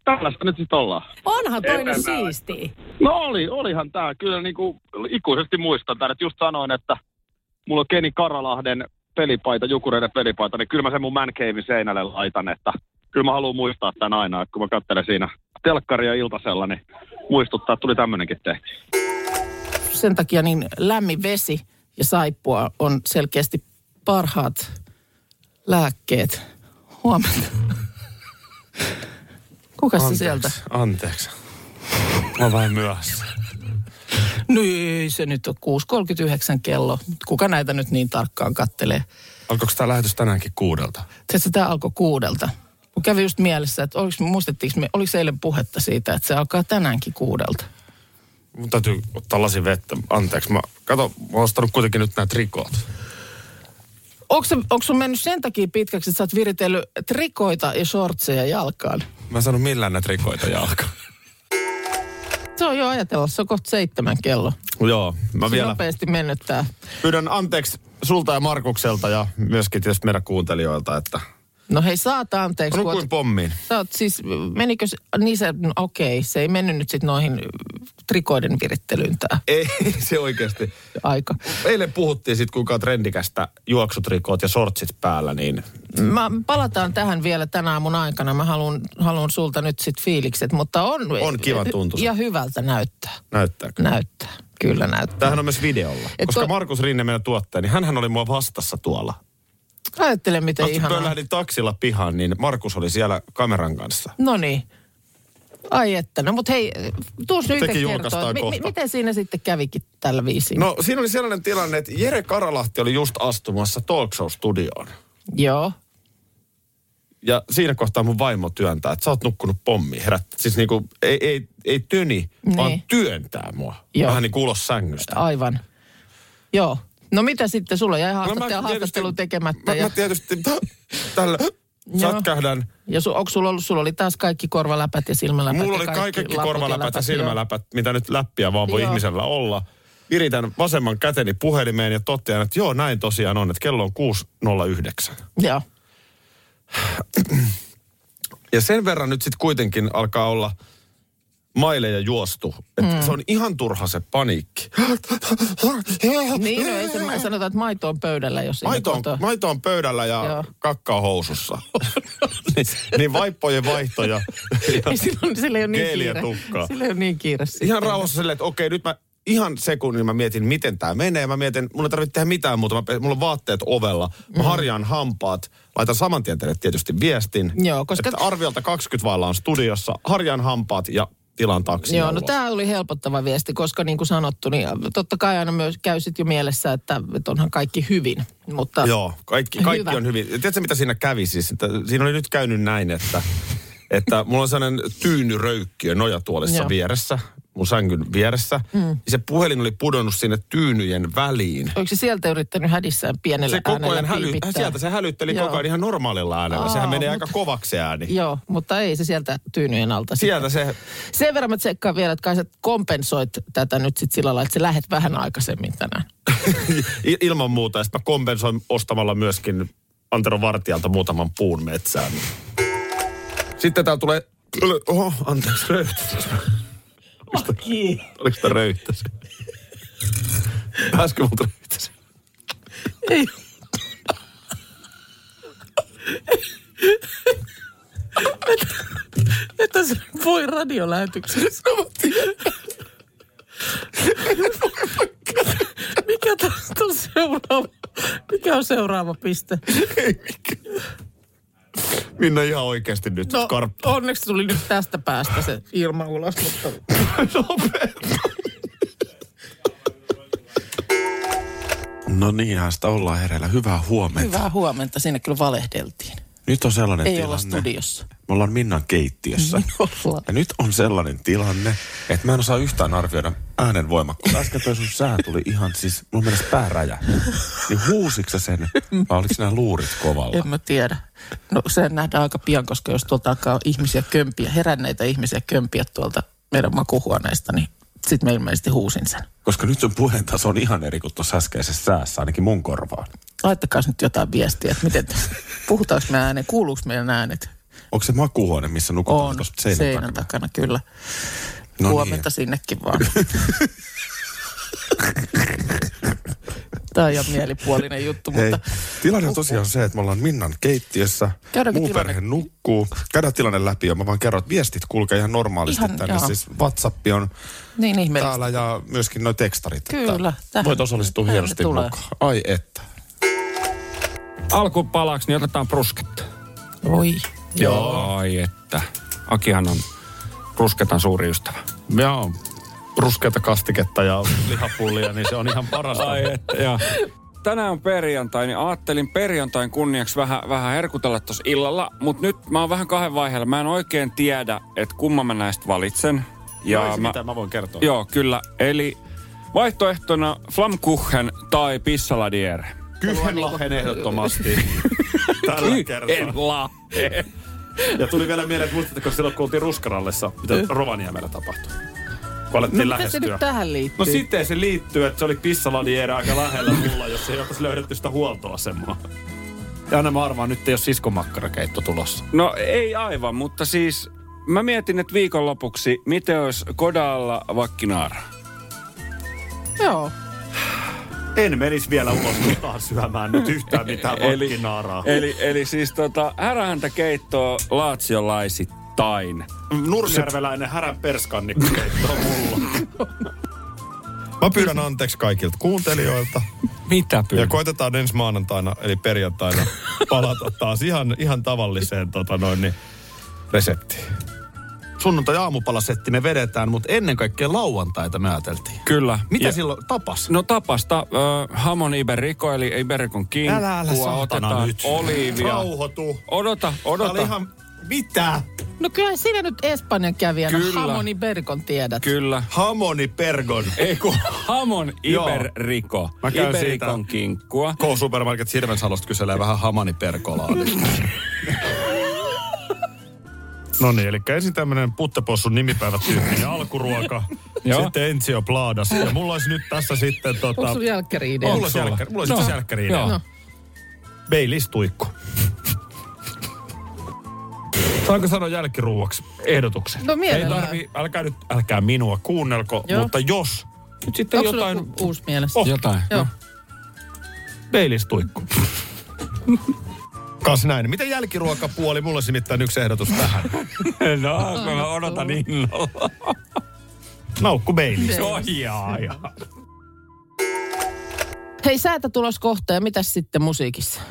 [SPEAKER 9] Tällaista nyt sitten ollaan.
[SPEAKER 17] Onhan toi nyt
[SPEAKER 9] Enemmän.
[SPEAKER 17] siistiä.
[SPEAKER 9] No oli, olihan tämä kyllä niinku ikuisesti muistan tämän, että just sanoin, että mulla on Keni Karalahden pelipaita, Jukureiden pelipaita, niin kyllä mä sen mun man cavein seinälle laitan, että kyllä mä haluan muistaa tämän aina, että kun mä katselen siinä telkkaria iltasella, niin muistuttaa, että tuli tämmönenkin tehty.
[SPEAKER 2] Sen takia niin lämmin vesi ja saippua on selkeästi parhaat lääkkeet. Huomenta. Kuka se sieltä?
[SPEAKER 3] Anteeksi. Mä oon vähän myöhässä.
[SPEAKER 2] No ei se nyt on 6.39 kello. Kuka näitä nyt niin tarkkaan kattelee?
[SPEAKER 3] Alkoiko tämä lähetys tänäänkin kuudelta?
[SPEAKER 2] Tiedätkö, tämä alkoi kuudelta. Mun kävi just mielessä, että oliks, muistettiinko me, oliko eilen puhetta siitä, että se alkaa tänäänkin kuudelta.
[SPEAKER 3] Mun täytyy ottaa lasi vettä. Anteeksi, mä, kato, mä oon ostanut kuitenkin nyt nämä trikoot.
[SPEAKER 2] Onko, se, onko sun mennyt sen takia pitkäksi, että sä oot viritellyt trikoita ja shortseja jalkaan?
[SPEAKER 3] Mä en saanut millään näitä trikoita jalkaan.
[SPEAKER 2] Se on jo ajatella, se on kohta seitsemän kello.
[SPEAKER 3] Joo, mä
[SPEAKER 2] Se
[SPEAKER 3] vielä
[SPEAKER 2] nopeasti mennyt tää.
[SPEAKER 3] pyydän anteeksi sulta ja Markukselta ja myöskin tietysti meidän kuuntelijoilta, että
[SPEAKER 2] No hei, saat anteeksi.
[SPEAKER 3] on
[SPEAKER 2] kun oot-
[SPEAKER 3] kuin pommiin.
[SPEAKER 2] Sä oot siis, menikö se, niin se, no okei, se ei mennyt nyt sitten noihin trikoiden virittelyyn tää
[SPEAKER 3] Ei se oikeasti.
[SPEAKER 2] aika.
[SPEAKER 3] Eilen puhuttiin sitten, kuinka trendikästä juoksutrikoot ja shortsit päällä, niin
[SPEAKER 2] Mä palataan tähän vielä tänä aamun aikana. Mä haluan, haluan sulta nyt sit fiilikset, mutta on...
[SPEAKER 3] On kivan tuntuisa.
[SPEAKER 2] Ja hyvältä näyttää.
[SPEAKER 3] näyttääkö?
[SPEAKER 2] Näyttää. Kyllä näyttää.
[SPEAKER 3] Tämähän on myös videolla.
[SPEAKER 2] Et
[SPEAKER 3] koska
[SPEAKER 2] to-
[SPEAKER 3] Markus Rinne, meidän tuottaja, niin hänhän oli mua vastassa tuolla.
[SPEAKER 2] Ajattele, miten
[SPEAKER 3] kun
[SPEAKER 2] ihanaa.
[SPEAKER 3] lähdin taksilla pihaan, niin Markus oli siellä kameran kanssa.
[SPEAKER 2] No niin. Ai että, no mutta hei, tuus nyt itse kertoa, mi- mi-
[SPEAKER 3] kohta.
[SPEAKER 2] miten siinä sitten kävikin tällä viisiin?
[SPEAKER 3] No siinä oli sellainen tilanne, että Jere Karalahti oli just astumassa talk show studioon.
[SPEAKER 2] Joo.
[SPEAKER 3] Ja siinä kohtaa mun vaimo työntää, että sä oot nukkunut pommi. Herät, siis niinku, ei, ei, ei töni, niin. vaan työntää mua.
[SPEAKER 2] Joo.
[SPEAKER 3] Vähän niin kuin ulos sängystä.
[SPEAKER 2] Aivan. Joo. No mitä sitten, sulla jäi
[SPEAKER 3] No mä
[SPEAKER 2] haastattelu, haastattelu tekemättä.
[SPEAKER 3] Mä,
[SPEAKER 2] ja,
[SPEAKER 3] mä tietysti tällä
[SPEAKER 2] Joo.
[SPEAKER 3] sätkähdän.
[SPEAKER 2] ja su, onko sulla ollut, sulla oli taas kaikki korvaläpät ja silmäläpät
[SPEAKER 3] Mulla oli kaikki, kaikki korvaläpät ja
[SPEAKER 2] läpät,
[SPEAKER 3] silmäläpät, mitä nyt läppiä vaan voi
[SPEAKER 2] Joo.
[SPEAKER 3] ihmisellä olla. Viritän vasemman käteni puhelimeen ja totean, että joo, näin tosiaan on, että kello on 6.09.
[SPEAKER 2] Joo. Joo.
[SPEAKER 3] Ja sen verran nyt sitten kuitenkin alkaa olla maileja juostu. Että
[SPEAKER 2] Mm.
[SPEAKER 3] Se on ihan turha se paniikki.
[SPEAKER 2] Niin, no ei se, mä sanotaan, että maito on pöydällä, jos
[SPEAKER 3] Maito on, maito on pöydällä ja
[SPEAKER 2] Joo.
[SPEAKER 3] kakka housussa. niin, niin vaippojen vaihto ja, ja
[SPEAKER 2] Ei, silloin, sillä ei ole niin kiire.
[SPEAKER 3] tukkaa.
[SPEAKER 2] Sillä ei ole niin kiire. sitten.
[SPEAKER 3] Ihan rauhassa silleen, että okei, nyt mä ihan sekunnin mä mietin, miten tämä menee. Mä mietin, mulla ei tarvitse tehdä mitään muuta. Mä, mulla on vaatteet ovella. Mä
[SPEAKER 2] Mm.
[SPEAKER 3] harjaan hampaat. Laitan saman tien teille tietysti viestin.
[SPEAKER 2] Joo, koska-
[SPEAKER 3] Että arviolta 20 vailla on studiossa. Harjaan hampaat ja tilan taksi.
[SPEAKER 2] Joo, no tämä oli helpottava viesti, koska niin kuin sanottu, niin totta kai aina myös käy sit jo mielessä, että, että onhan kaikki hyvin. Mutta
[SPEAKER 3] Joo, kaikki, kaikki
[SPEAKER 2] Hyvä.
[SPEAKER 3] on hyvin. Tiedätkö mitä siinä kävi siis? Että siinä oli nyt käynyt näin, että, että mulla on sellainen tyynyröykkiö nojatuolissa
[SPEAKER 2] Joo.
[SPEAKER 3] vieressä, mun sängyn vieressä.
[SPEAKER 2] Mm.
[SPEAKER 3] Ja se puhelin oli pudonnut sinne tyynyjen väliin.
[SPEAKER 2] onko se sieltä yrittänyt hädissään pienellä
[SPEAKER 3] Se koko
[SPEAKER 2] äänellä
[SPEAKER 3] ajan häly, sieltä se hälytteli
[SPEAKER 2] Joo.
[SPEAKER 3] koko ajan ihan normaalilla äänellä.
[SPEAKER 2] Aa,
[SPEAKER 3] Sehän menee
[SPEAKER 2] mutta-
[SPEAKER 3] aika kovaksi ääni.
[SPEAKER 2] Joo, mutta ei se sieltä tyynyjen alta.
[SPEAKER 3] Sieltä se,
[SPEAKER 2] Sen verran mä tsekkaan vielä, että kai sä kompensoit tätä nyt sit sillä lailla, että sä lähet vähän aikaisemmin tänään.
[SPEAKER 3] ilman muuta. Ja sitten mä kompensoin ostamalla myöskin Antero Vartijalta muutaman puun metsään. Sitten täällä tulee... Oho, anteeksi, Oliko tämä röyhtäs? Pääskö multa röyhtäs?
[SPEAKER 2] Ei. Että se voi radiolähetyksessä. Mikä tästä on seuraava? Mikä on seuraava piste?
[SPEAKER 3] Minna ihan oikeasti nyt
[SPEAKER 2] No,
[SPEAKER 3] skarppi.
[SPEAKER 2] onneksi tuli nyt tästä päästä se ilma ulos, mutta...
[SPEAKER 18] No niinhän sitä ollaan hereillä. Hyvää huomenta.
[SPEAKER 2] Hyvää huomenta, siinä kyllä valehdeltiin.
[SPEAKER 18] Nyt on sellainen
[SPEAKER 2] Ei
[SPEAKER 18] tilanne.
[SPEAKER 2] olla studiossa.
[SPEAKER 18] Me ollaan Minnan keittiössä.
[SPEAKER 2] Niin ollaan.
[SPEAKER 18] Ja nyt on sellainen tilanne, että mä en osaa yhtään arvioida äänen voimakkuutta. Äsken toi sun sää tuli ihan siis, mun mielestä pää räjähti. Niin huusiks sä sen, vai oliko nämä luurit kovalla?
[SPEAKER 2] En mä tiedä. No se nähdään aika pian, koska jos tuolta alkaa ihmisiä kömpiä, heränneitä ihmisiä kömpiä tuolta meidän makuhuoneesta, niin sitten mä ilmeisesti huusin sen.
[SPEAKER 18] Koska nyt sun puheen taso on ihan eri kuin tuossa äskeisessä säässä, ainakin mun korvaan.
[SPEAKER 2] Laittakaa nyt jotain viestiä, että miten, puhutaanko me ääneen, kuuluuko meidän äänet?
[SPEAKER 18] Onko se makuuhuone, missä nukutaan
[SPEAKER 2] On,
[SPEAKER 18] tuossa seinän,
[SPEAKER 2] seinän
[SPEAKER 18] takana?
[SPEAKER 2] takana, kyllä.
[SPEAKER 18] No
[SPEAKER 2] Huomenta sinnekin vaan. Tämä on ihan mielipuolinen juttu,
[SPEAKER 18] Hei,
[SPEAKER 2] mutta
[SPEAKER 18] tilanne on tosiaan se, että me ollaan Minnan keittiössä.
[SPEAKER 2] Käydäänkö
[SPEAKER 18] Muu
[SPEAKER 2] tilanne-
[SPEAKER 18] perhe nukkuu. Käydään tilanne läpi ja mä vaan kerron, että viestit kulkee ihan normaalisti
[SPEAKER 2] Ihan,
[SPEAKER 18] tänne.
[SPEAKER 2] joo.
[SPEAKER 18] Siis WhatsApp on
[SPEAKER 2] niin ihmeellistä.
[SPEAKER 18] täällä ja myöskin noi tekstarit.
[SPEAKER 2] Kyllä, tähän-
[SPEAKER 18] Voit osallistua
[SPEAKER 2] tähän
[SPEAKER 18] hienosti mukaan. Ai että.
[SPEAKER 4] Alkupalaksi niin otetaan brusketta.
[SPEAKER 2] Oi.
[SPEAKER 4] Joo. Ai että. Akihan on brusketan suuri ystävä.
[SPEAKER 3] Joo, ruskeata kastiketta ja lihapullia, niin se on ihan parasta.
[SPEAKER 4] Ai että, joo.
[SPEAKER 19] tänään on perjantai, niin ajattelin perjantain kunniaksi vähän, vähän herkutella tuossa illalla. Mutta nyt mä oon vähän kahden vaiheella. Mä en oikein tiedä, että kumman mä näistä valitsen.
[SPEAKER 3] Ja no, mä, mitä mä voin kertoa.
[SPEAKER 19] Joo, kyllä. Eli vaihtoehtona Flamkuchen tai Pissaladier.
[SPEAKER 3] Kyhenlahen ehdottomasti. Tällä kertaa. Ja tuli vielä mieleen, että muistatteko silloin, kun oltiin Ruskarallessa, mitä Rovaniemellä tapahtui? Kun alettiin
[SPEAKER 2] no,
[SPEAKER 3] lähestyä.
[SPEAKER 2] se nyt tähän liittyy?
[SPEAKER 3] No sitten se liittyy, että se oli pissaladiera aika lähellä mulla, jos ei oltaisi löydetty sitä huoltoasemaa. Ja aina mä arvaan, nyt ei ole siskomakkarakeitto tulossa.
[SPEAKER 19] No ei aivan, mutta siis mä mietin, että viikonlopuksi, miten olisi Kodalla vakkinaara?
[SPEAKER 2] Joo.
[SPEAKER 3] En menisi vielä ulos taas syömään nyt yhtään mitään vakkinaaraa.
[SPEAKER 19] Eli, eli, eli siis tota, härähäntä keittoa laatsiolaisittain.
[SPEAKER 3] Nurmijärveläinen härän perskannikko keittoo mulla.
[SPEAKER 20] Mä pyydän anteeksi kaikilta kuuntelijoilta.
[SPEAKER 19] Mitä pyydän?
[SPEAKER 20] Ja koitetaan ensi maanantaina, eli perjantaina, palata taas ihan, ihan tavalliseen tota noin, niin, reseptiin.
[SPEAKER 3] Sunnuntai aamupalasetti me vedetään, mutta ennen kaikkea lauantaita me ajateltiin.
[SPEAKER 19] Kyllä.
[SPEAKER 3] Mitä
[SPEAKER 19] Ja-
[SPEAKER 3] silloin tapas?
[SPEAKER 19] No tapasta äh, hamon iberico, eli iberikon kinkkua.
[SPEAKER 3] Älä, älä
[SPEAKER 19] otetaan
[SPEAKER 3] nyt.
[SPEAKER 19] oliivia.
[SPEAKER 3] Rauhoitu.
[SPEAKER 19] Odota, odota.
[SPEAKER 3] Tää oli ihan... Mitä?
[SPEAKER 2] No kyllä sinä nyt Espanjan kävijänä
[SPEAKER 19] Kyllä.
[SPEAKER 2] Hamoni Berkon tiedät.
[SPEAKER 19] Kyllä.
[SPEAKER 3] Hamoni pergon.
[SPEAKER 19] Ei kun hamon
[SPEAKER 3] Joo.
[SPEAKER 19] iberiko.
[SPEAKER 3] Mä käyn
[SPEAKER 19] Iberikon
[SPEAKER 3] siitä.
[SPEAKER 19] kinkkua.
[SPEAKER 3] K-Supermarket Sirvensalosta kyselee vähän hamani perkolaa. No niin, eli ensin tämmönen puttepossun nimipäivätyyppinen alkuruoka,
[SPEAKER 19] Joo.
[SPEAKER 3] sitten Enzio Plaadas. Ja mulla olisi nyt tässä sitten tota...
[SPEAKER 2] Onko sun jälkkäri idea?
[SPEAKER 3] Mulla olisi jälkkäri, mulla olisi
[SPEAKER 19] No.
[SPEAKER 3] itse jälkkäri idea. Baileys tuikku. Saanko sanoa jälkiruuaksi ehdotuksen?
[SPEAKER 2] No
[SPEAKER 3] Ei
[SPEAKER 2] mielellään.
[SPEAKER 3] tarvi, älkää nyt, älkää minua kuunnelko,
[SPEAKER 2] Joo.
[SPEAKER 3] mutta jos nyt sitten
[SPEAKER 2] Onko
[SPEAKER 3] jotain...
[SPEAKER 2] joku uusi mielessä?
[SPEAKER 3] Oh.
[SPEAKER 19] Jotain.
[SPEAKER 2] Joo.
[SPEAKER 19] No.
[SPEAKER 3] Baileys tuikku. Kas näin. Miten jälkiruokapuoli? Mulla olisi nimittäin yksi ehdotus tähän.
[SPEAKER 19] No, mä odotan innolla.
[SPEAKER 3] Naukku Baileys.
[SPEAKER 19] Jaa, jaa.
[SPEAKER 2] Hei, säätä tulos kohta ja mitäs sitten musiikissa?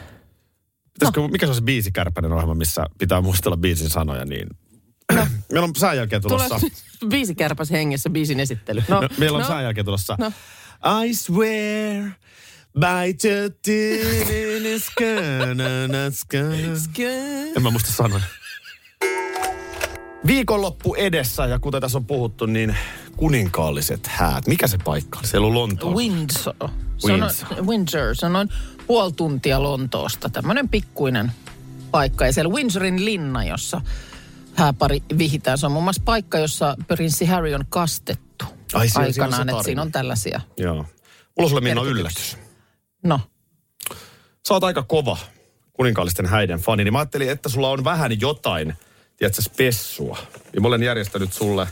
[SPEAKER 3] Pitäisikö, mikä se on se biisikärpäinen ohjelma, missä pitää muistella biisin sanoja, niin... Meillä on sään jälkeen tulossa...
[SPEAKER 2] Kärpäs hengessä, biisin esittely.
[SPEAKER 3] No, meillä on sään jälkeen tulossa...
[SPEAKER 2] No.
[SPEAKER 3] I swear by the En mä muista sanoja. Viikonloppu edessä ja kuten tässä on puhuttu, niin kuninkaalliset häät. Mikä se paikka on? Siellä on Lontoo.
[SPEAKER 2] Windsor. Se on,
[SPEAKER 3] Windsor.
[SPEAKER 2] Windsor. Se on noin puoli tuntia Lontoosta. Tämmöinen pikkuinen paikka. Ja siellä Windsorin linna, jossa hääpari vihitään. Se on muun muassa paikka, jossa prinssi Harry on kastettu
[SPEAKER 3] Ai, se
[SPEAKER 2] aikanaan. Että
[SPEAKER 3] tarina.
[SPEAKER 2] siinä on tällaisia.
[SPEAKER 3] Joo. Mulla sulle Minna yllätys.
[SPEAKER 2] No,
[SPEAKER 3] Sä oot aika kova kuninkaallisten häiden fani, niin mä ajattelin, että sulla on vähän jotain, tiedätkö, spessua. Ja mä olen järjestänyt sulle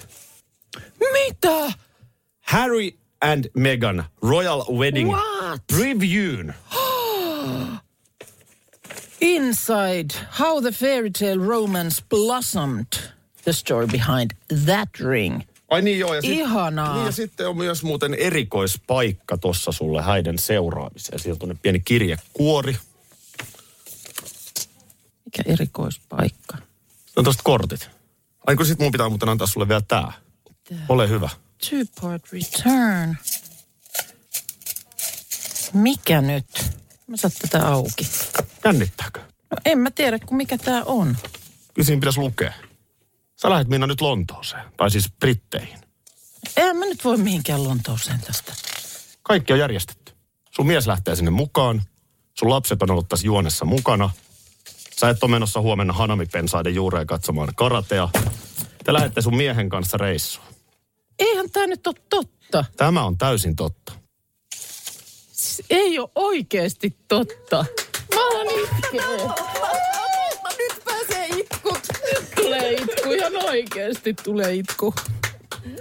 [SPEAKER 2] Mitä?
[SPEAKER 3] Harry and Meghan Royal Wedding
[SPEAKER 2] What?
[SPEAKER 3] Review'n.
[SPEAKER 2] Inside How the Fairy Tale Romance Blossomed. The story behind that ring.
[SPEAKER 3] Ai niin joo. Ja sit-
[SPEAKER 2] Ihanaa.
[SPEAKER 3] Niin ja sitten on myös muuten erikoispaikka tossa sulle häiden seuraamiseen. Sieltä on pieni kirjekuori.
[SPEAKER 2] Mikä erikoispaikka.
[SPEAKER 3] On tosta kortit. Ai kun sit mun pitää muuten antaa sulle vielä tää. Ole hyvä.
[SPEAKER 2] Two-part return. Mikä nyt? Mä saan tätä auki.
[SPEAKER 3] Jännittääkö?
[SPEAKER 2] No en mä tiedä, kun mikä tää on.
[SPEAKER 3] Kyllä siinä pitäisi lukea. Sä lähdet Minna nyt Lontooseen. Tai siis Britteihin.
[SPEAKER 2] En mä nyt voi mihinkään Lontooseen tästä.
[SPEAKER 3] Kaikki on järjestetty. Sun mies lähtee sinne mukaan. Sun lapset on ollut tässä juonessa mukana. Sä et ole menossa huomenna Hanami-pensaiden juureen katsomaan karatea. Te lähdette sun miehen kanssa reissuun.
[SPEAKER 2] Eihän tää nyt ole totta.
[SPEAKER 3] Tämä on täysin totta.
[SPEAKER 2] Siis ei ole oikeesti totta. Mä alan itkeä. Nyt pääsee itkut. Nyt tulee itku, ihan oikeesti tulee itku.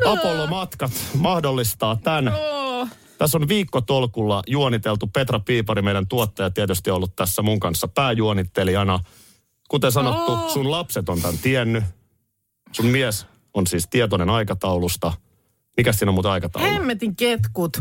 [SPEAKER 3] Apollo-matkat mahdollistaa tämän.
[SPEAKER 2] Oh.
[SPEAKER 3] Tässä on viikkotolkulla juoniteltu. Petra Piipari, meidän tuottaja, tietysti ollut tässä mun kanssa pääjuonittelijana. Kuten sanottu,
[SPEAKER 2] Oh.
[SPEAKER 3] sun lapset on tämän tiennyt. Sun mies on siis tietoinen aikataulusta. Mikä siinä on muuten aikataulu?
[SPEAKER 2] Hemmetin ketkut.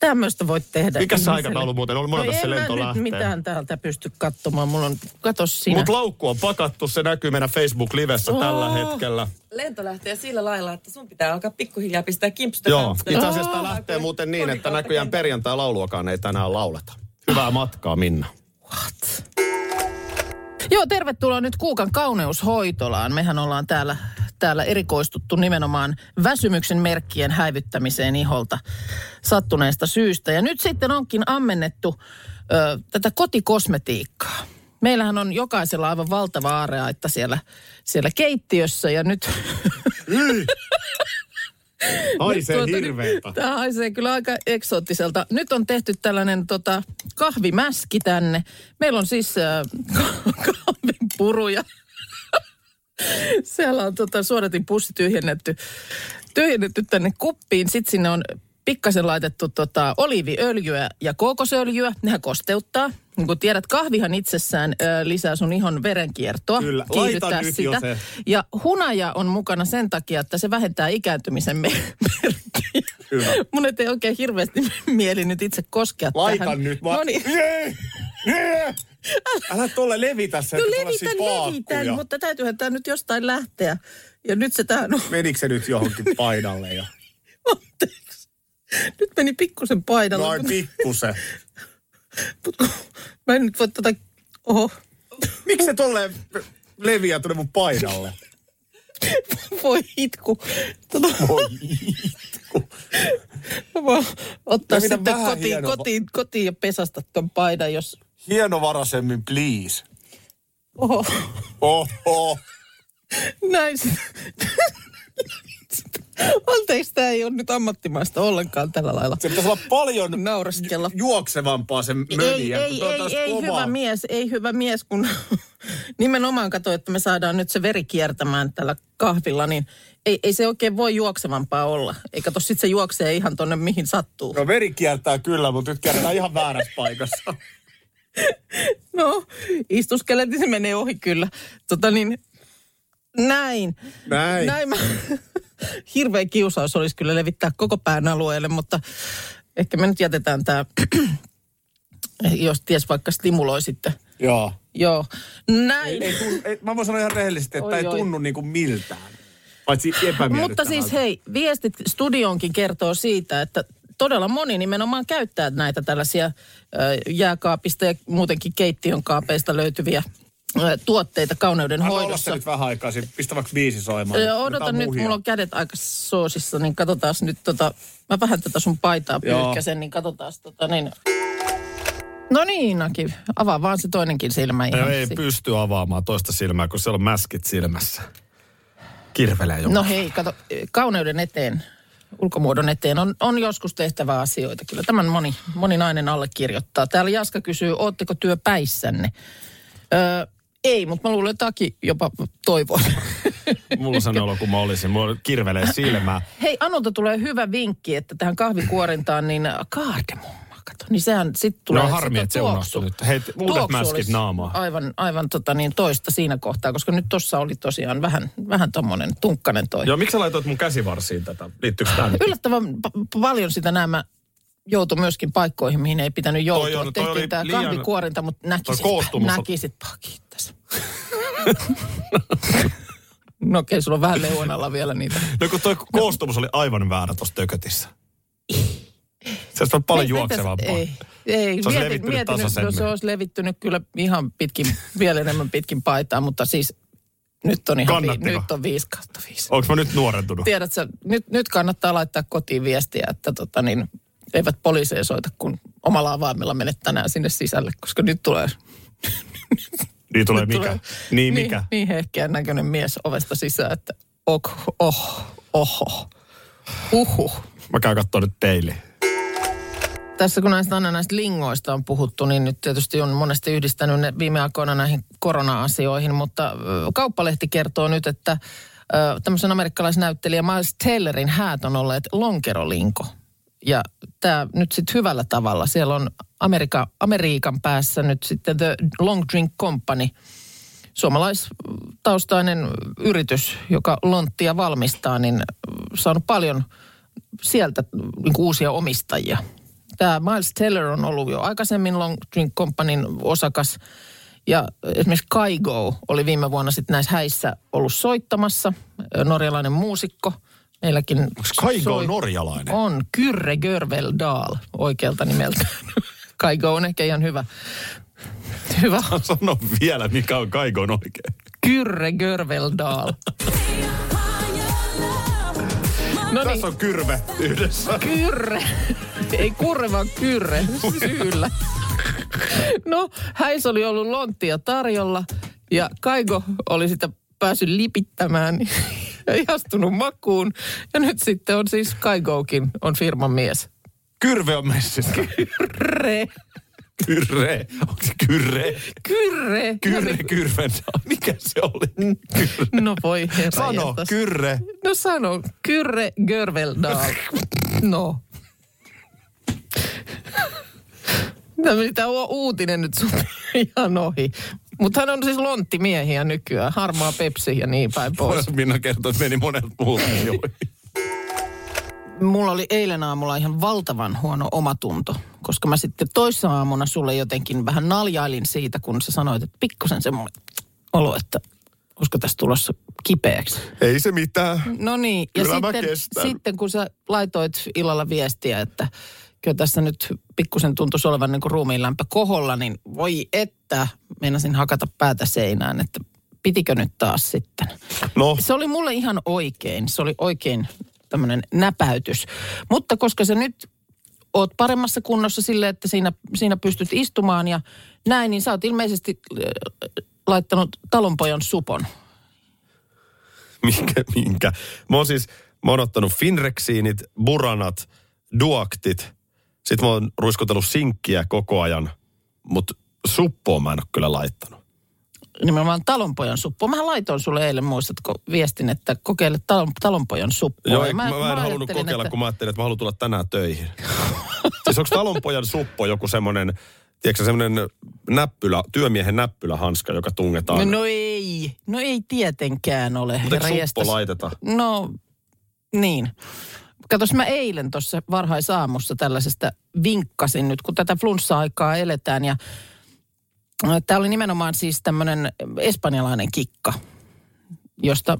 [SPEAKER 2] Tämmöistä voit tehdä.
[SPEAKER 3] Mikä se aikataulu muuten on? Monelta
[SPEAKER 2] no
[SPEAKER 3] se
[SPEAKER 2] en
[SPEAKER 3] lento
[SPEAKER 2] nyt
[SPEAKER 3] lähtee?
[SPEAKER 2] mitään täältä pysty katsomaan. Mulla on, kato sinä.
[SPEAKER 3] Mutta laukku on pakattu, se näkyy meidän Facebook-livessä tällä
[SPEAKER 2] Oh.
[SPEAKER 3] hetkellä.
[SPEAKER 21] Lento lähtee sillä lailla, että sun pitää alkaa pikkuhiljaa pistää kimpsusta.
[SPEAKER 3] Joo, itse asiassa tämä lähtee muuten niin, että näköjään perjantai-lauluakaan ei tänään lauleta. Hyvää matkaa, Minna.
[SPEAKER 2] Joo, tervetuloa nyt Kuukan kauneushoitolaan. Mehän ollaan täällä, täällä erikoistuttu nimenomaan väsymyksen merkkien häivyttämiseen iholta sattuneesta syystä. Ja nyt sitten onkin ammennettu ö, tätä kotikosmetiikkaa. Meillähän on jokaisella aivan valtava aareaitta siellä, siellä keittiössä ja nyt...
[SPEAKER 3] Haisee
[SPEAKER 2] Tuota,
[SPEAKER 3] hirveältä.
[SPEAKER 2] Tämä haisee kyllä aika eksoottiselta. Nyt on tehty tällainen tota, kahvimäski tänne. Meillä on siis äh, kahvipuruja. Siellä on tota, suodatin pussi tyhjennetty, tyhjennetty tänne kuppiin. Sitten sinne on pikkasen laitettu tota, oliiviöljyä ja kookosöljyä. Nehän kosteuttaa. Niin kuin tiedät, kahvihan itsessään ö, lisää sun ihon verenkiertoa.
[SPEAKER 3] Kyllä, laita nyt jo se.
[SPEAKER 2] Ja hunaja on mukana sen takia, että se vähentää ikääntymisen me- merkkiä.
[SPEAKER 3] Hyvä.
[SPEAKER 2] Mun ei oikein hirveästi mieli nyt itse koskea
[SPEAKER 3] Laita
[SPEAKER 2] tähän.
[SPEAKER 3] nyt vaan.
[SPEAKER 2] No niin.
[SPEAKER 3] Jee! Älä tuolle levitä se,
[SPEAKER 2] No
[SPEAKER 3] tuolla
[SPEAKER 2] levitän, levitän, mutta täytyyhän tämä nyt jostain lähteä. Ja nyt se tähän on.
[SPEAKER 3] Menikö se nyt johonkin paidalle jo?
[SPEAKER 2] Nyt meni pikkusen paidalle.
[SPEAKER 3] Noin pikkusen.
[SPEAKER 2] Mä en nyt voi tätä... Oho.
[SPEAKER 3] Miksi se tolleen leviää tuonne mun paidalle?
[SPEAKER 2] Voi itku. Tota...
[SPEAKER 3] Voi
[SPEAKER 2] itku. Mä voin ottaa
[SPEAKER 3] Levitä
[SPEAKER 2] sitten
[SPEAKER 3] vähän
[SPEAKER 2] kotiin, kotiin, kotiin ja pesasta ton paidan, jos...
[SPEAKER 3] Hienovaraisemmin, please.
[SPEAKER 2] Oho.
[SPEAKER 3] Oho.
[SPEAKER 2] Näin. Anteeksi, tämä ei ole nyt ammattimaista ollenkaan tällä lailla.
[SPEAKER 3] Se pitäisi olla paljon
[SPEAKER 2] Nauraskella.
[SPEAKER 3] juoksevampaa se
[SPEAKER 2] Ei,
[SPEAKER 3] möniä.
[SPEAKER 2] ei, ei, ei,
[SPEAKER 3] kovaa.
[SPEAKER 2] hyvä mies, ei hyvä mies, kun nimenomaan katsoo, että me saadaan nyt se veri kiertämään tällä kahvilla, niin ei, ei se oikein voi juoksevampaa olla. Eikä tos sit se juoksee ihan tonne mihin sattuu.
[SPEAKER 3] No veri kiertää kyllä, mutta nyt kiertää ihan väärässä paikassa.
[SPEAKER 2] No, istuskelet, niin se menee ohi kyllä. Tota niin, näin.
[SPEAKER 3] Näin.
[SPEAKER 2] Näin mä, hirveä kiusaus olisi kyllä levittää koko pään alueelle, mutta ehkä me nyt jätetään tämä, jos ties vaikka stimuloi sitten.
[SPEAKER 3] Joo.
[SPEAKER 2] Joo, näin.
[SPEAKER 3] Ei, ei, tunnu, ei, mä voin sanoa ihan rehellisesti, että
[SPEAKER 2] Oi,
[SPEAKER 3] ei
[SPEAKER 2] oi.
[SPEAKER 3] tunnu niinku miltään. Paitsi.
[SPEAKER 2] Mutta siis hei, viestit studioonkin kertoo siitä, että todella moni nimenomaan käyttää näitä tällaisia jääkaapista ja muutenkin keittiön kaapeista löytyviä tuotteita kauneuden
[SPEAKER 3] Anna
[SPEAKER 2] hoidossa.
[SPEAKER 3] se nyt vähän aikaa, siinä. pistä vaikka viisi soimaan.
[SPEAKER 2] Ö,
[SPEAKER 3] Annetaan
[SPEAKER 2] Odota nyt,
[SPEAKER 3] muhia.
[SPEAKER 2] mulla on kädet aika soosissa, niin katsotaan nyt tota, mä vähän tätä sun paitaa
[SPEAKER 3] Joo.
[SPEAKER 2] pyyhkäsen, niin katsotaan tota niin. No niin, Naki, avaa vaan se toinenkin silmä ihan.
[SPEAKER 20] Ei, ei pysty avaamaan toista silmää, kun siellä on mäskit silmässä. Kirvelee joku.
[SPEAKER 2] No hei, kato, kauneuden eteen, ulkomuodon eteen on, on joskus tehtävä asioita. Kyllä tämän moni, moni nainen allekirjoittaa. Täällä Jaska kysyy, ootteko työpäissänne? Öö, ei, mutta mä luulen, että Aki jopa toivoo.
[SPEAKER 20] Mulla on olo, kun mä olisin. Mulla kirvelee silmää.
[SPEAKER 2] Hei, Anulta tulee hyvä vinkki, että tähän kahvikuorintaan niin kaardemumma, kato. Niin sehän sitten tulee...
[SPEAKER 20] No harmi, että se unohtui nyt. Hei,
[SPEAKER 2] Tuoksu
[SPEAKER 20] mäskit naamaa.
[SPEAKER 2] Aivan, aivan tota niin, toista siinä kohtaa, koska nyt tuossa oli tosiaan vähän, vähän tommonen tunkkanen toi.
[SPEAKER 20] Joo, miksi sä laitoit mun käsivarsiin tätä? Liittyykö nyt?
[SPEAKER 2] Yllättävän p- paljon sitä nämä joutui myöskin paikkoihin, mihin ei pitänyt joutua.
[SPEAKER 20] on- toi
[SPEAKER 2] Tehtiin tämä
[SPEAKER 20] liian-
[SPEAKER 2] kahvikuorinta, mutta
[SPEAKER 20] toi
[SPEAKER 2] näkisit,
[SPEAKER 20] on-
[SPEAKER 2] näkisit kiitos. no okei, okay, sulla on vähän leuan alla vielä niitä.
[SPEAKER 20] No kun toi koostumus oli aivan väärä tuossa tökötissä. Se olisi paljon juoksevampaa.
[SPEAKER 2] Ei, ei.
[SPEAKER 20] Se olisi
[SPEAKER 2] mietin,
[SPEAKER 20] levittynyt
[SPEAKER 2] mietin,
[SPEAKER 20] tasaisemmin.
[SPEAKER 2] se olisi levittynyt kyllä ihan pitkin, vielä enemmän pitkin paitaa, mutta siis nyt on ihan vi, nyt on 5 kautta 5.
[SPEAKER 20] Onko mä nyt nuorentunut?
[SPEAKER 2] Tiedätkö, nyt, nyt kannattaa laittaa kotiin viestiä, että tota niin, eivät poliiseja soita, kun omalla avaimella menet tänään sinne sisälle, koska nyt tulee...
[SPEAKER 20] Niin tulee mikä? Niin mikä?
[SPEAKER 2] Niin, niin hehkeän näköinen mies ovesta sisään, että ok, oh, oho, uhu.
[SPEAKER 20] Mä käyn kattoo nyt peiliin.
[SPEAKER 2] Tässä kun näistä aina näistä lingoista on puhuttu, niin nyt tietysti on monesti yhdistänyt ne viime aikoina näihin korona-asioihin, mutta Kauppalehti kertoo nyt, että tämmöisen amerikkalaisnäyttelijä Miles Taylorin häät on olleet lonkerolinko. Ja tämä nyt sitten hyvällä tavalla. Siellä on Amerika, Amerikan päässä nyt sitten The Long Drink Company, suomalaistaustainen yritys, joka lonttia valmistaa, niin saanut paljon sieltä niin uusia omistajia. Tämä Miles Teller on ollut jo aikaisemmin Long Drink Companyn osakas. Ja esimerkiksi Kaigo oli viime vuonna sitten näissä häissä ollut soittamassa. Norjalainen muusikko. Meilläkin
[SPEAKER 3] Onko Kaigo soi... norjalainen?
[SPEAKER 2] On. Kyrre Görveldal oikealta nimeltä. Kaigo on ehkä ihan hyvä. Hyvä.
[SPEAKER 3] Sano vielä, mikä on Kaigon oikein.
[SPEAKER 2] Kyrre Görveldal.
[SPEAKER 3] No niin. Tässä on kyrve yhdessä.
[SPEAKER 2] Kyrre. Ei kurre, vaan kyrre. Syyllä. No, häis oli ollut lonttia tarjolla ja Kaigo oli sitä päässyt lipittämään ja ihastunut makuun. Ja nyt sitten on siis Kaigokin on firman mies.
[SPEAKER 3] Kyrve on messissä.
[SPEAKER 2] Kyrre.
[SPEAKER 3] Kyrre. Onko se kyrre?
[SPEAKER 2] Kyrre.
[SPEAKER 3] Kyrre, kyrve. Mikä se oli? Kyrre.
[SPEAKER 2] No voi herra
[SPEAKER 3] Sano,
[SPEAKER 2] jästäs.
[SPEAKER 3] kyrre.
[SPEAKER 2] No sano, Kyrre Görveldal. No. No mitä on uutinen nyt sun ihan ohi. Mutta hän on siis lonttimiehiä nykyään. Harmaa Pepsi ja niin päin pois.
[SPEAKER 3] Minna kertoi, että meni monet muut
[SPEAKER 2] Mulla oli eilen aamulla ihan valtavan huono omatunto, koska mä sitten toissa aamuna sulle jotenkin vähän naljailin siitä, kun sä sanoit, että pikkusen semmoinen olo, että olisiko tässä tulossa kipeäksi.
[SPEAKER 3] Ei se mitään.
[SPEAKER 2] No niin, ja
[SPEAKER 3] Kyllä
[SPEAKER 2] sitten, sitten kun sä laitoit illalla viestiä, että kyllä tässä nyt pikkusen tuntuisi olevan niin kuin ruumiinlämpö koholla, niin voi että, meinasin hakata päätä seinään, että pitikö nyt taas sitten.
[SPEAKER 3] No.
[SPEAKER 2] Se oli mulle ihan oikein, se oli oikein tämmöinen näpäytys. Mutta koska sä nyt oot paremmassa kunnossa sille, että siinä, siinä pystyt istumaan ja näin, niin sä oot ilmeisesti äh, laittanut talonpojan supon.
[SPEAKER 3] Minkä, minkä? Mä oon siis, mä oon ottanut Finrexiinit, Buranat, Duaktit. Sitten mä oon ruiskutellut sinkkiä koko ajan, mutta suppoa mä en ole kyllä laittanut.
[SPEAKER 2] Nimenomaan talonpojan suppu. Mä laitoin sulle eilen, muistatko, viestin, että kokeile talon, talonpojan suppua.
[SPEAKER 3] Joo,
[SPEAKER 2] Ja
[SPEAKER 3] mä, mä, mä en halunnut kokeilla,
[SPEAKER 2] että-
[SPEAKER 3] kun mä ajattelin, että mä haluan tulla tänään töihin. siis onko talonpojan suppo joku semmoinen, tiedätkö semmoinen näppylä, työmiehen näppylähanska, joka tungetaan?
[SPEAKER 2] No, no ei, no ei tietenkään ole.
[SPEAKER 3] Mutta eikö suppo
[SPEAKER 2] jestas.
[SPEAKER 3] laiteta?
[SPEAKER 2] No, niin. Katos, mä eilen tuossa varhaisaamussa tällaisesta vinkkasin nyt, kun tätä flunssa-aikaa eletään. Ja tämä oli nimenomaan siis tämmöinen espanjalainen kikka, josta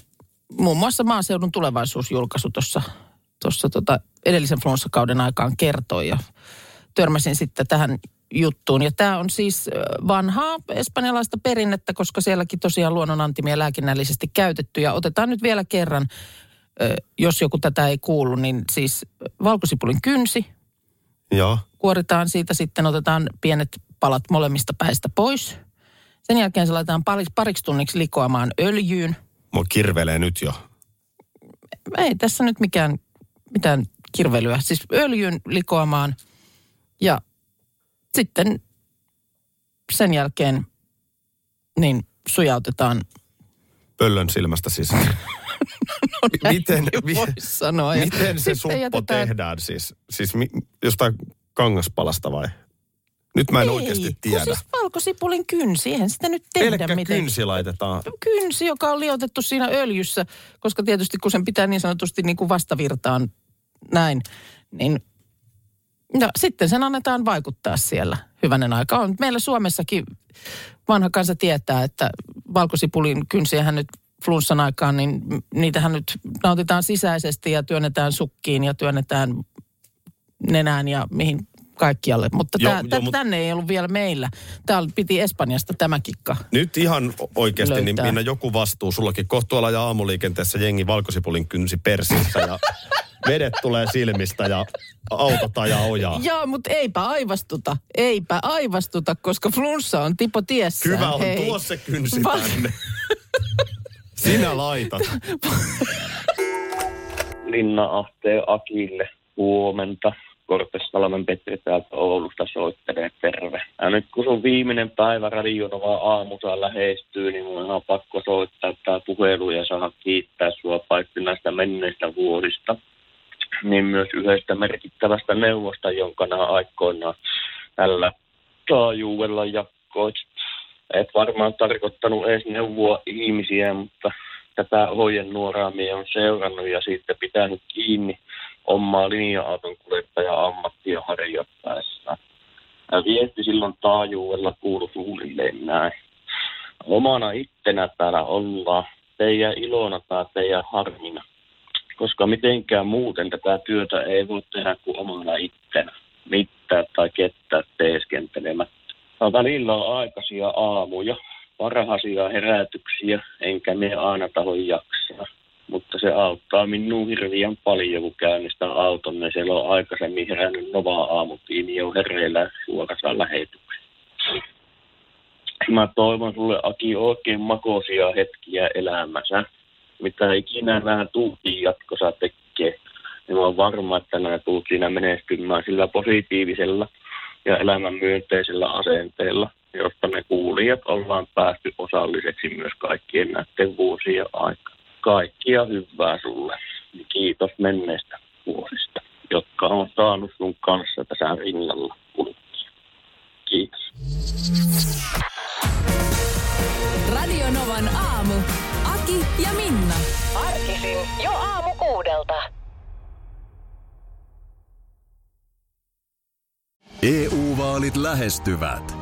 [SPEAKER 2] muun muassa maaseudun tulevaisuusjulkaisu tuossa tuossa tota edellisen flunssakauden aikaan kertoi ja törmäsin sitten tähän juttuun. Ja tämä on siis vanhaa espanjalaista perinnettä, koska sielläkin tosiaan luonnonantimia lääkinnällisesti käytetty. Ja otetaan nyt vielä kerran, jos joku tätä ei kuulu, niin siis valkosipulin kynsi.
[SPEAKER 3] Joo.
[SPEAKER 2] Kuoritaan siitä, sitten otetaan pienet palat molemmista päistä pois. Sen jälkeen se laitetaan pariksi, pariksi tunniksi likoamaan öljyyn.
[SPEAKER 3] Mua kirvelee nyt jo.
[SPEAKER 2] Ei tässä nyt mikään, mitään kirvelyä. Siis öljyn likoamaan ja sitten sen jälkeen niin sujautetaan.
[SPEAKER 3] Pöllön silmästä sisään. miten, mi,
[SPEAKER 2] sanoa.
[SPEAKER 3] Miten se
[SPEAKER 2] sitten
[SPEAKER 3] suppo
[SPEAKER 2] jätetään-
[SPEAKER 3] tehdään siis? Siis mi, jostain kangaspalasta vai? Nyt mä en
[SPEAKER 2] Ei,
[SPEAKER 3] oikeasti
[SPEAKER 2] kun
[SPEAKER 3] tiedä.
[SPEAKER 2] siis valkosipulin kynsi, eihän sitä nyt tehdä
[SPEAKER 3] Pelkkä
[SPEAKER 2] miten.
[SPEAKER 3] kynsi laitetaan.
[SPEAKER 2] Kynsi, joka on liotettu siinä öljyssä, koska tietysti kun sen pitää niin sanotusti niin kuin vastavirtaan näin, niin ja sitten sen annetaan vaikuttaa siellä hyvänen aika. On meillä Suomessakin vanha kansa tietää, että valkosipulin kynsiähän nyt flunssan aikaan, niin niitähän nyt nautitaan sisäisesti ja työnnetään sukkiin ja työnnetään nenään ja mihin kaikkialle. Mutta
[SPEAKER 3] Joo,
[SPEAKER 2] tää,
[SPEAKER 3] joo,
[SPEAKER 2] tää,
[SPEAKER 3] mut-
[SPEAKER 2] tänne ei ollut vielä meillä. Täällä piti Espanjasta tämä kikka.
[SPEAKER 3] Nyt ihan oikeasti, niin
[SPEAKER 2] Löytää.
[SPEAKER 3] Minna, joku vastuu. Sullakin kohtualla ja aamuliikenteessä jengi valkosipulin kynsi persissä ja vedet tulee silmistä ja autot ajaa ojaa.
[SPEAKER 2] Joo, mutta eipä aivastuta. Eipä aivastuta, koska flunssa on tipo tiessään.
[SPEAKER 3] Hyvä on,
[SPEAKER 2] Hei.
[SPEAKER 3] tuo se kynsi
[SPEAKER 2] Va-
[SPEAKER 3] tänne. Sinä laitat.
[SPEAKER 22] Linna Ahteen Akille huomenta. Korpessalmen Petri täältä Oulusta soittelee terve. Ja nyt kun sun viimeinen päivä Radionova aamussa lähestyy, niin mun on pakko soittaa tää puhelu ja saada kiittää sua paitsi näistä menneistä vuosista, niin myös yhdestä merkittävästä neuvosta, jonka nämä aikoinaan tällä taajuudella jakoit. Et varmaan tarkoittanut edes neuvoa ihmisiä, mutta tätä ohjenuoraa minä on seurannut ja siitä pitänyt kiinni. Omaa linja-auton kuljettaja ammattia harjoittaessa. Ja viesti silloin taajuudella kuului suunnilleen näin. Omana ittenä täällä ollaan, teidän ilona tai teidän harmina. Koska mitenkään muuten tätä työtä ei voi tehdä kuin omana ittenä. Mitään tai ketään teeskentelemättä. Välillä on aikaisia aamuja, varhaisia herätyksiä, enkä me aina taho jaksaa. Mutta se auttaa minua hirveän paljon, kun käynnistän auton, niin siellä on aikaisemmin herännyt Nova aamutiimi jo hereillä suorassa lähetyksessä. Mä toivon sulle Aki oikein makoisia hetkiä elämässä. Mitä ikinä nämä tuutiin jatkossa tekee, niin mä oon varma, että nämä tuut siinä menestymään sillä positiivisella ja elämän myönteisellä asenteella, josta me kuulijat ollaan päästy osalliseksi myös kaikkien näiden vuosien aikana. Kaikkia hyvää sulle. Kiitos menneistä vuosista, jotka on saanut sun kanssa tässä rinnalla kulkea. Kiitos.
[SPEAKER 23] Radio Novan aamu. Aki ja Minna. Arkisin jo aamu kuudelta.
[SPEAKER 12] EU-vaalit lähestyvät.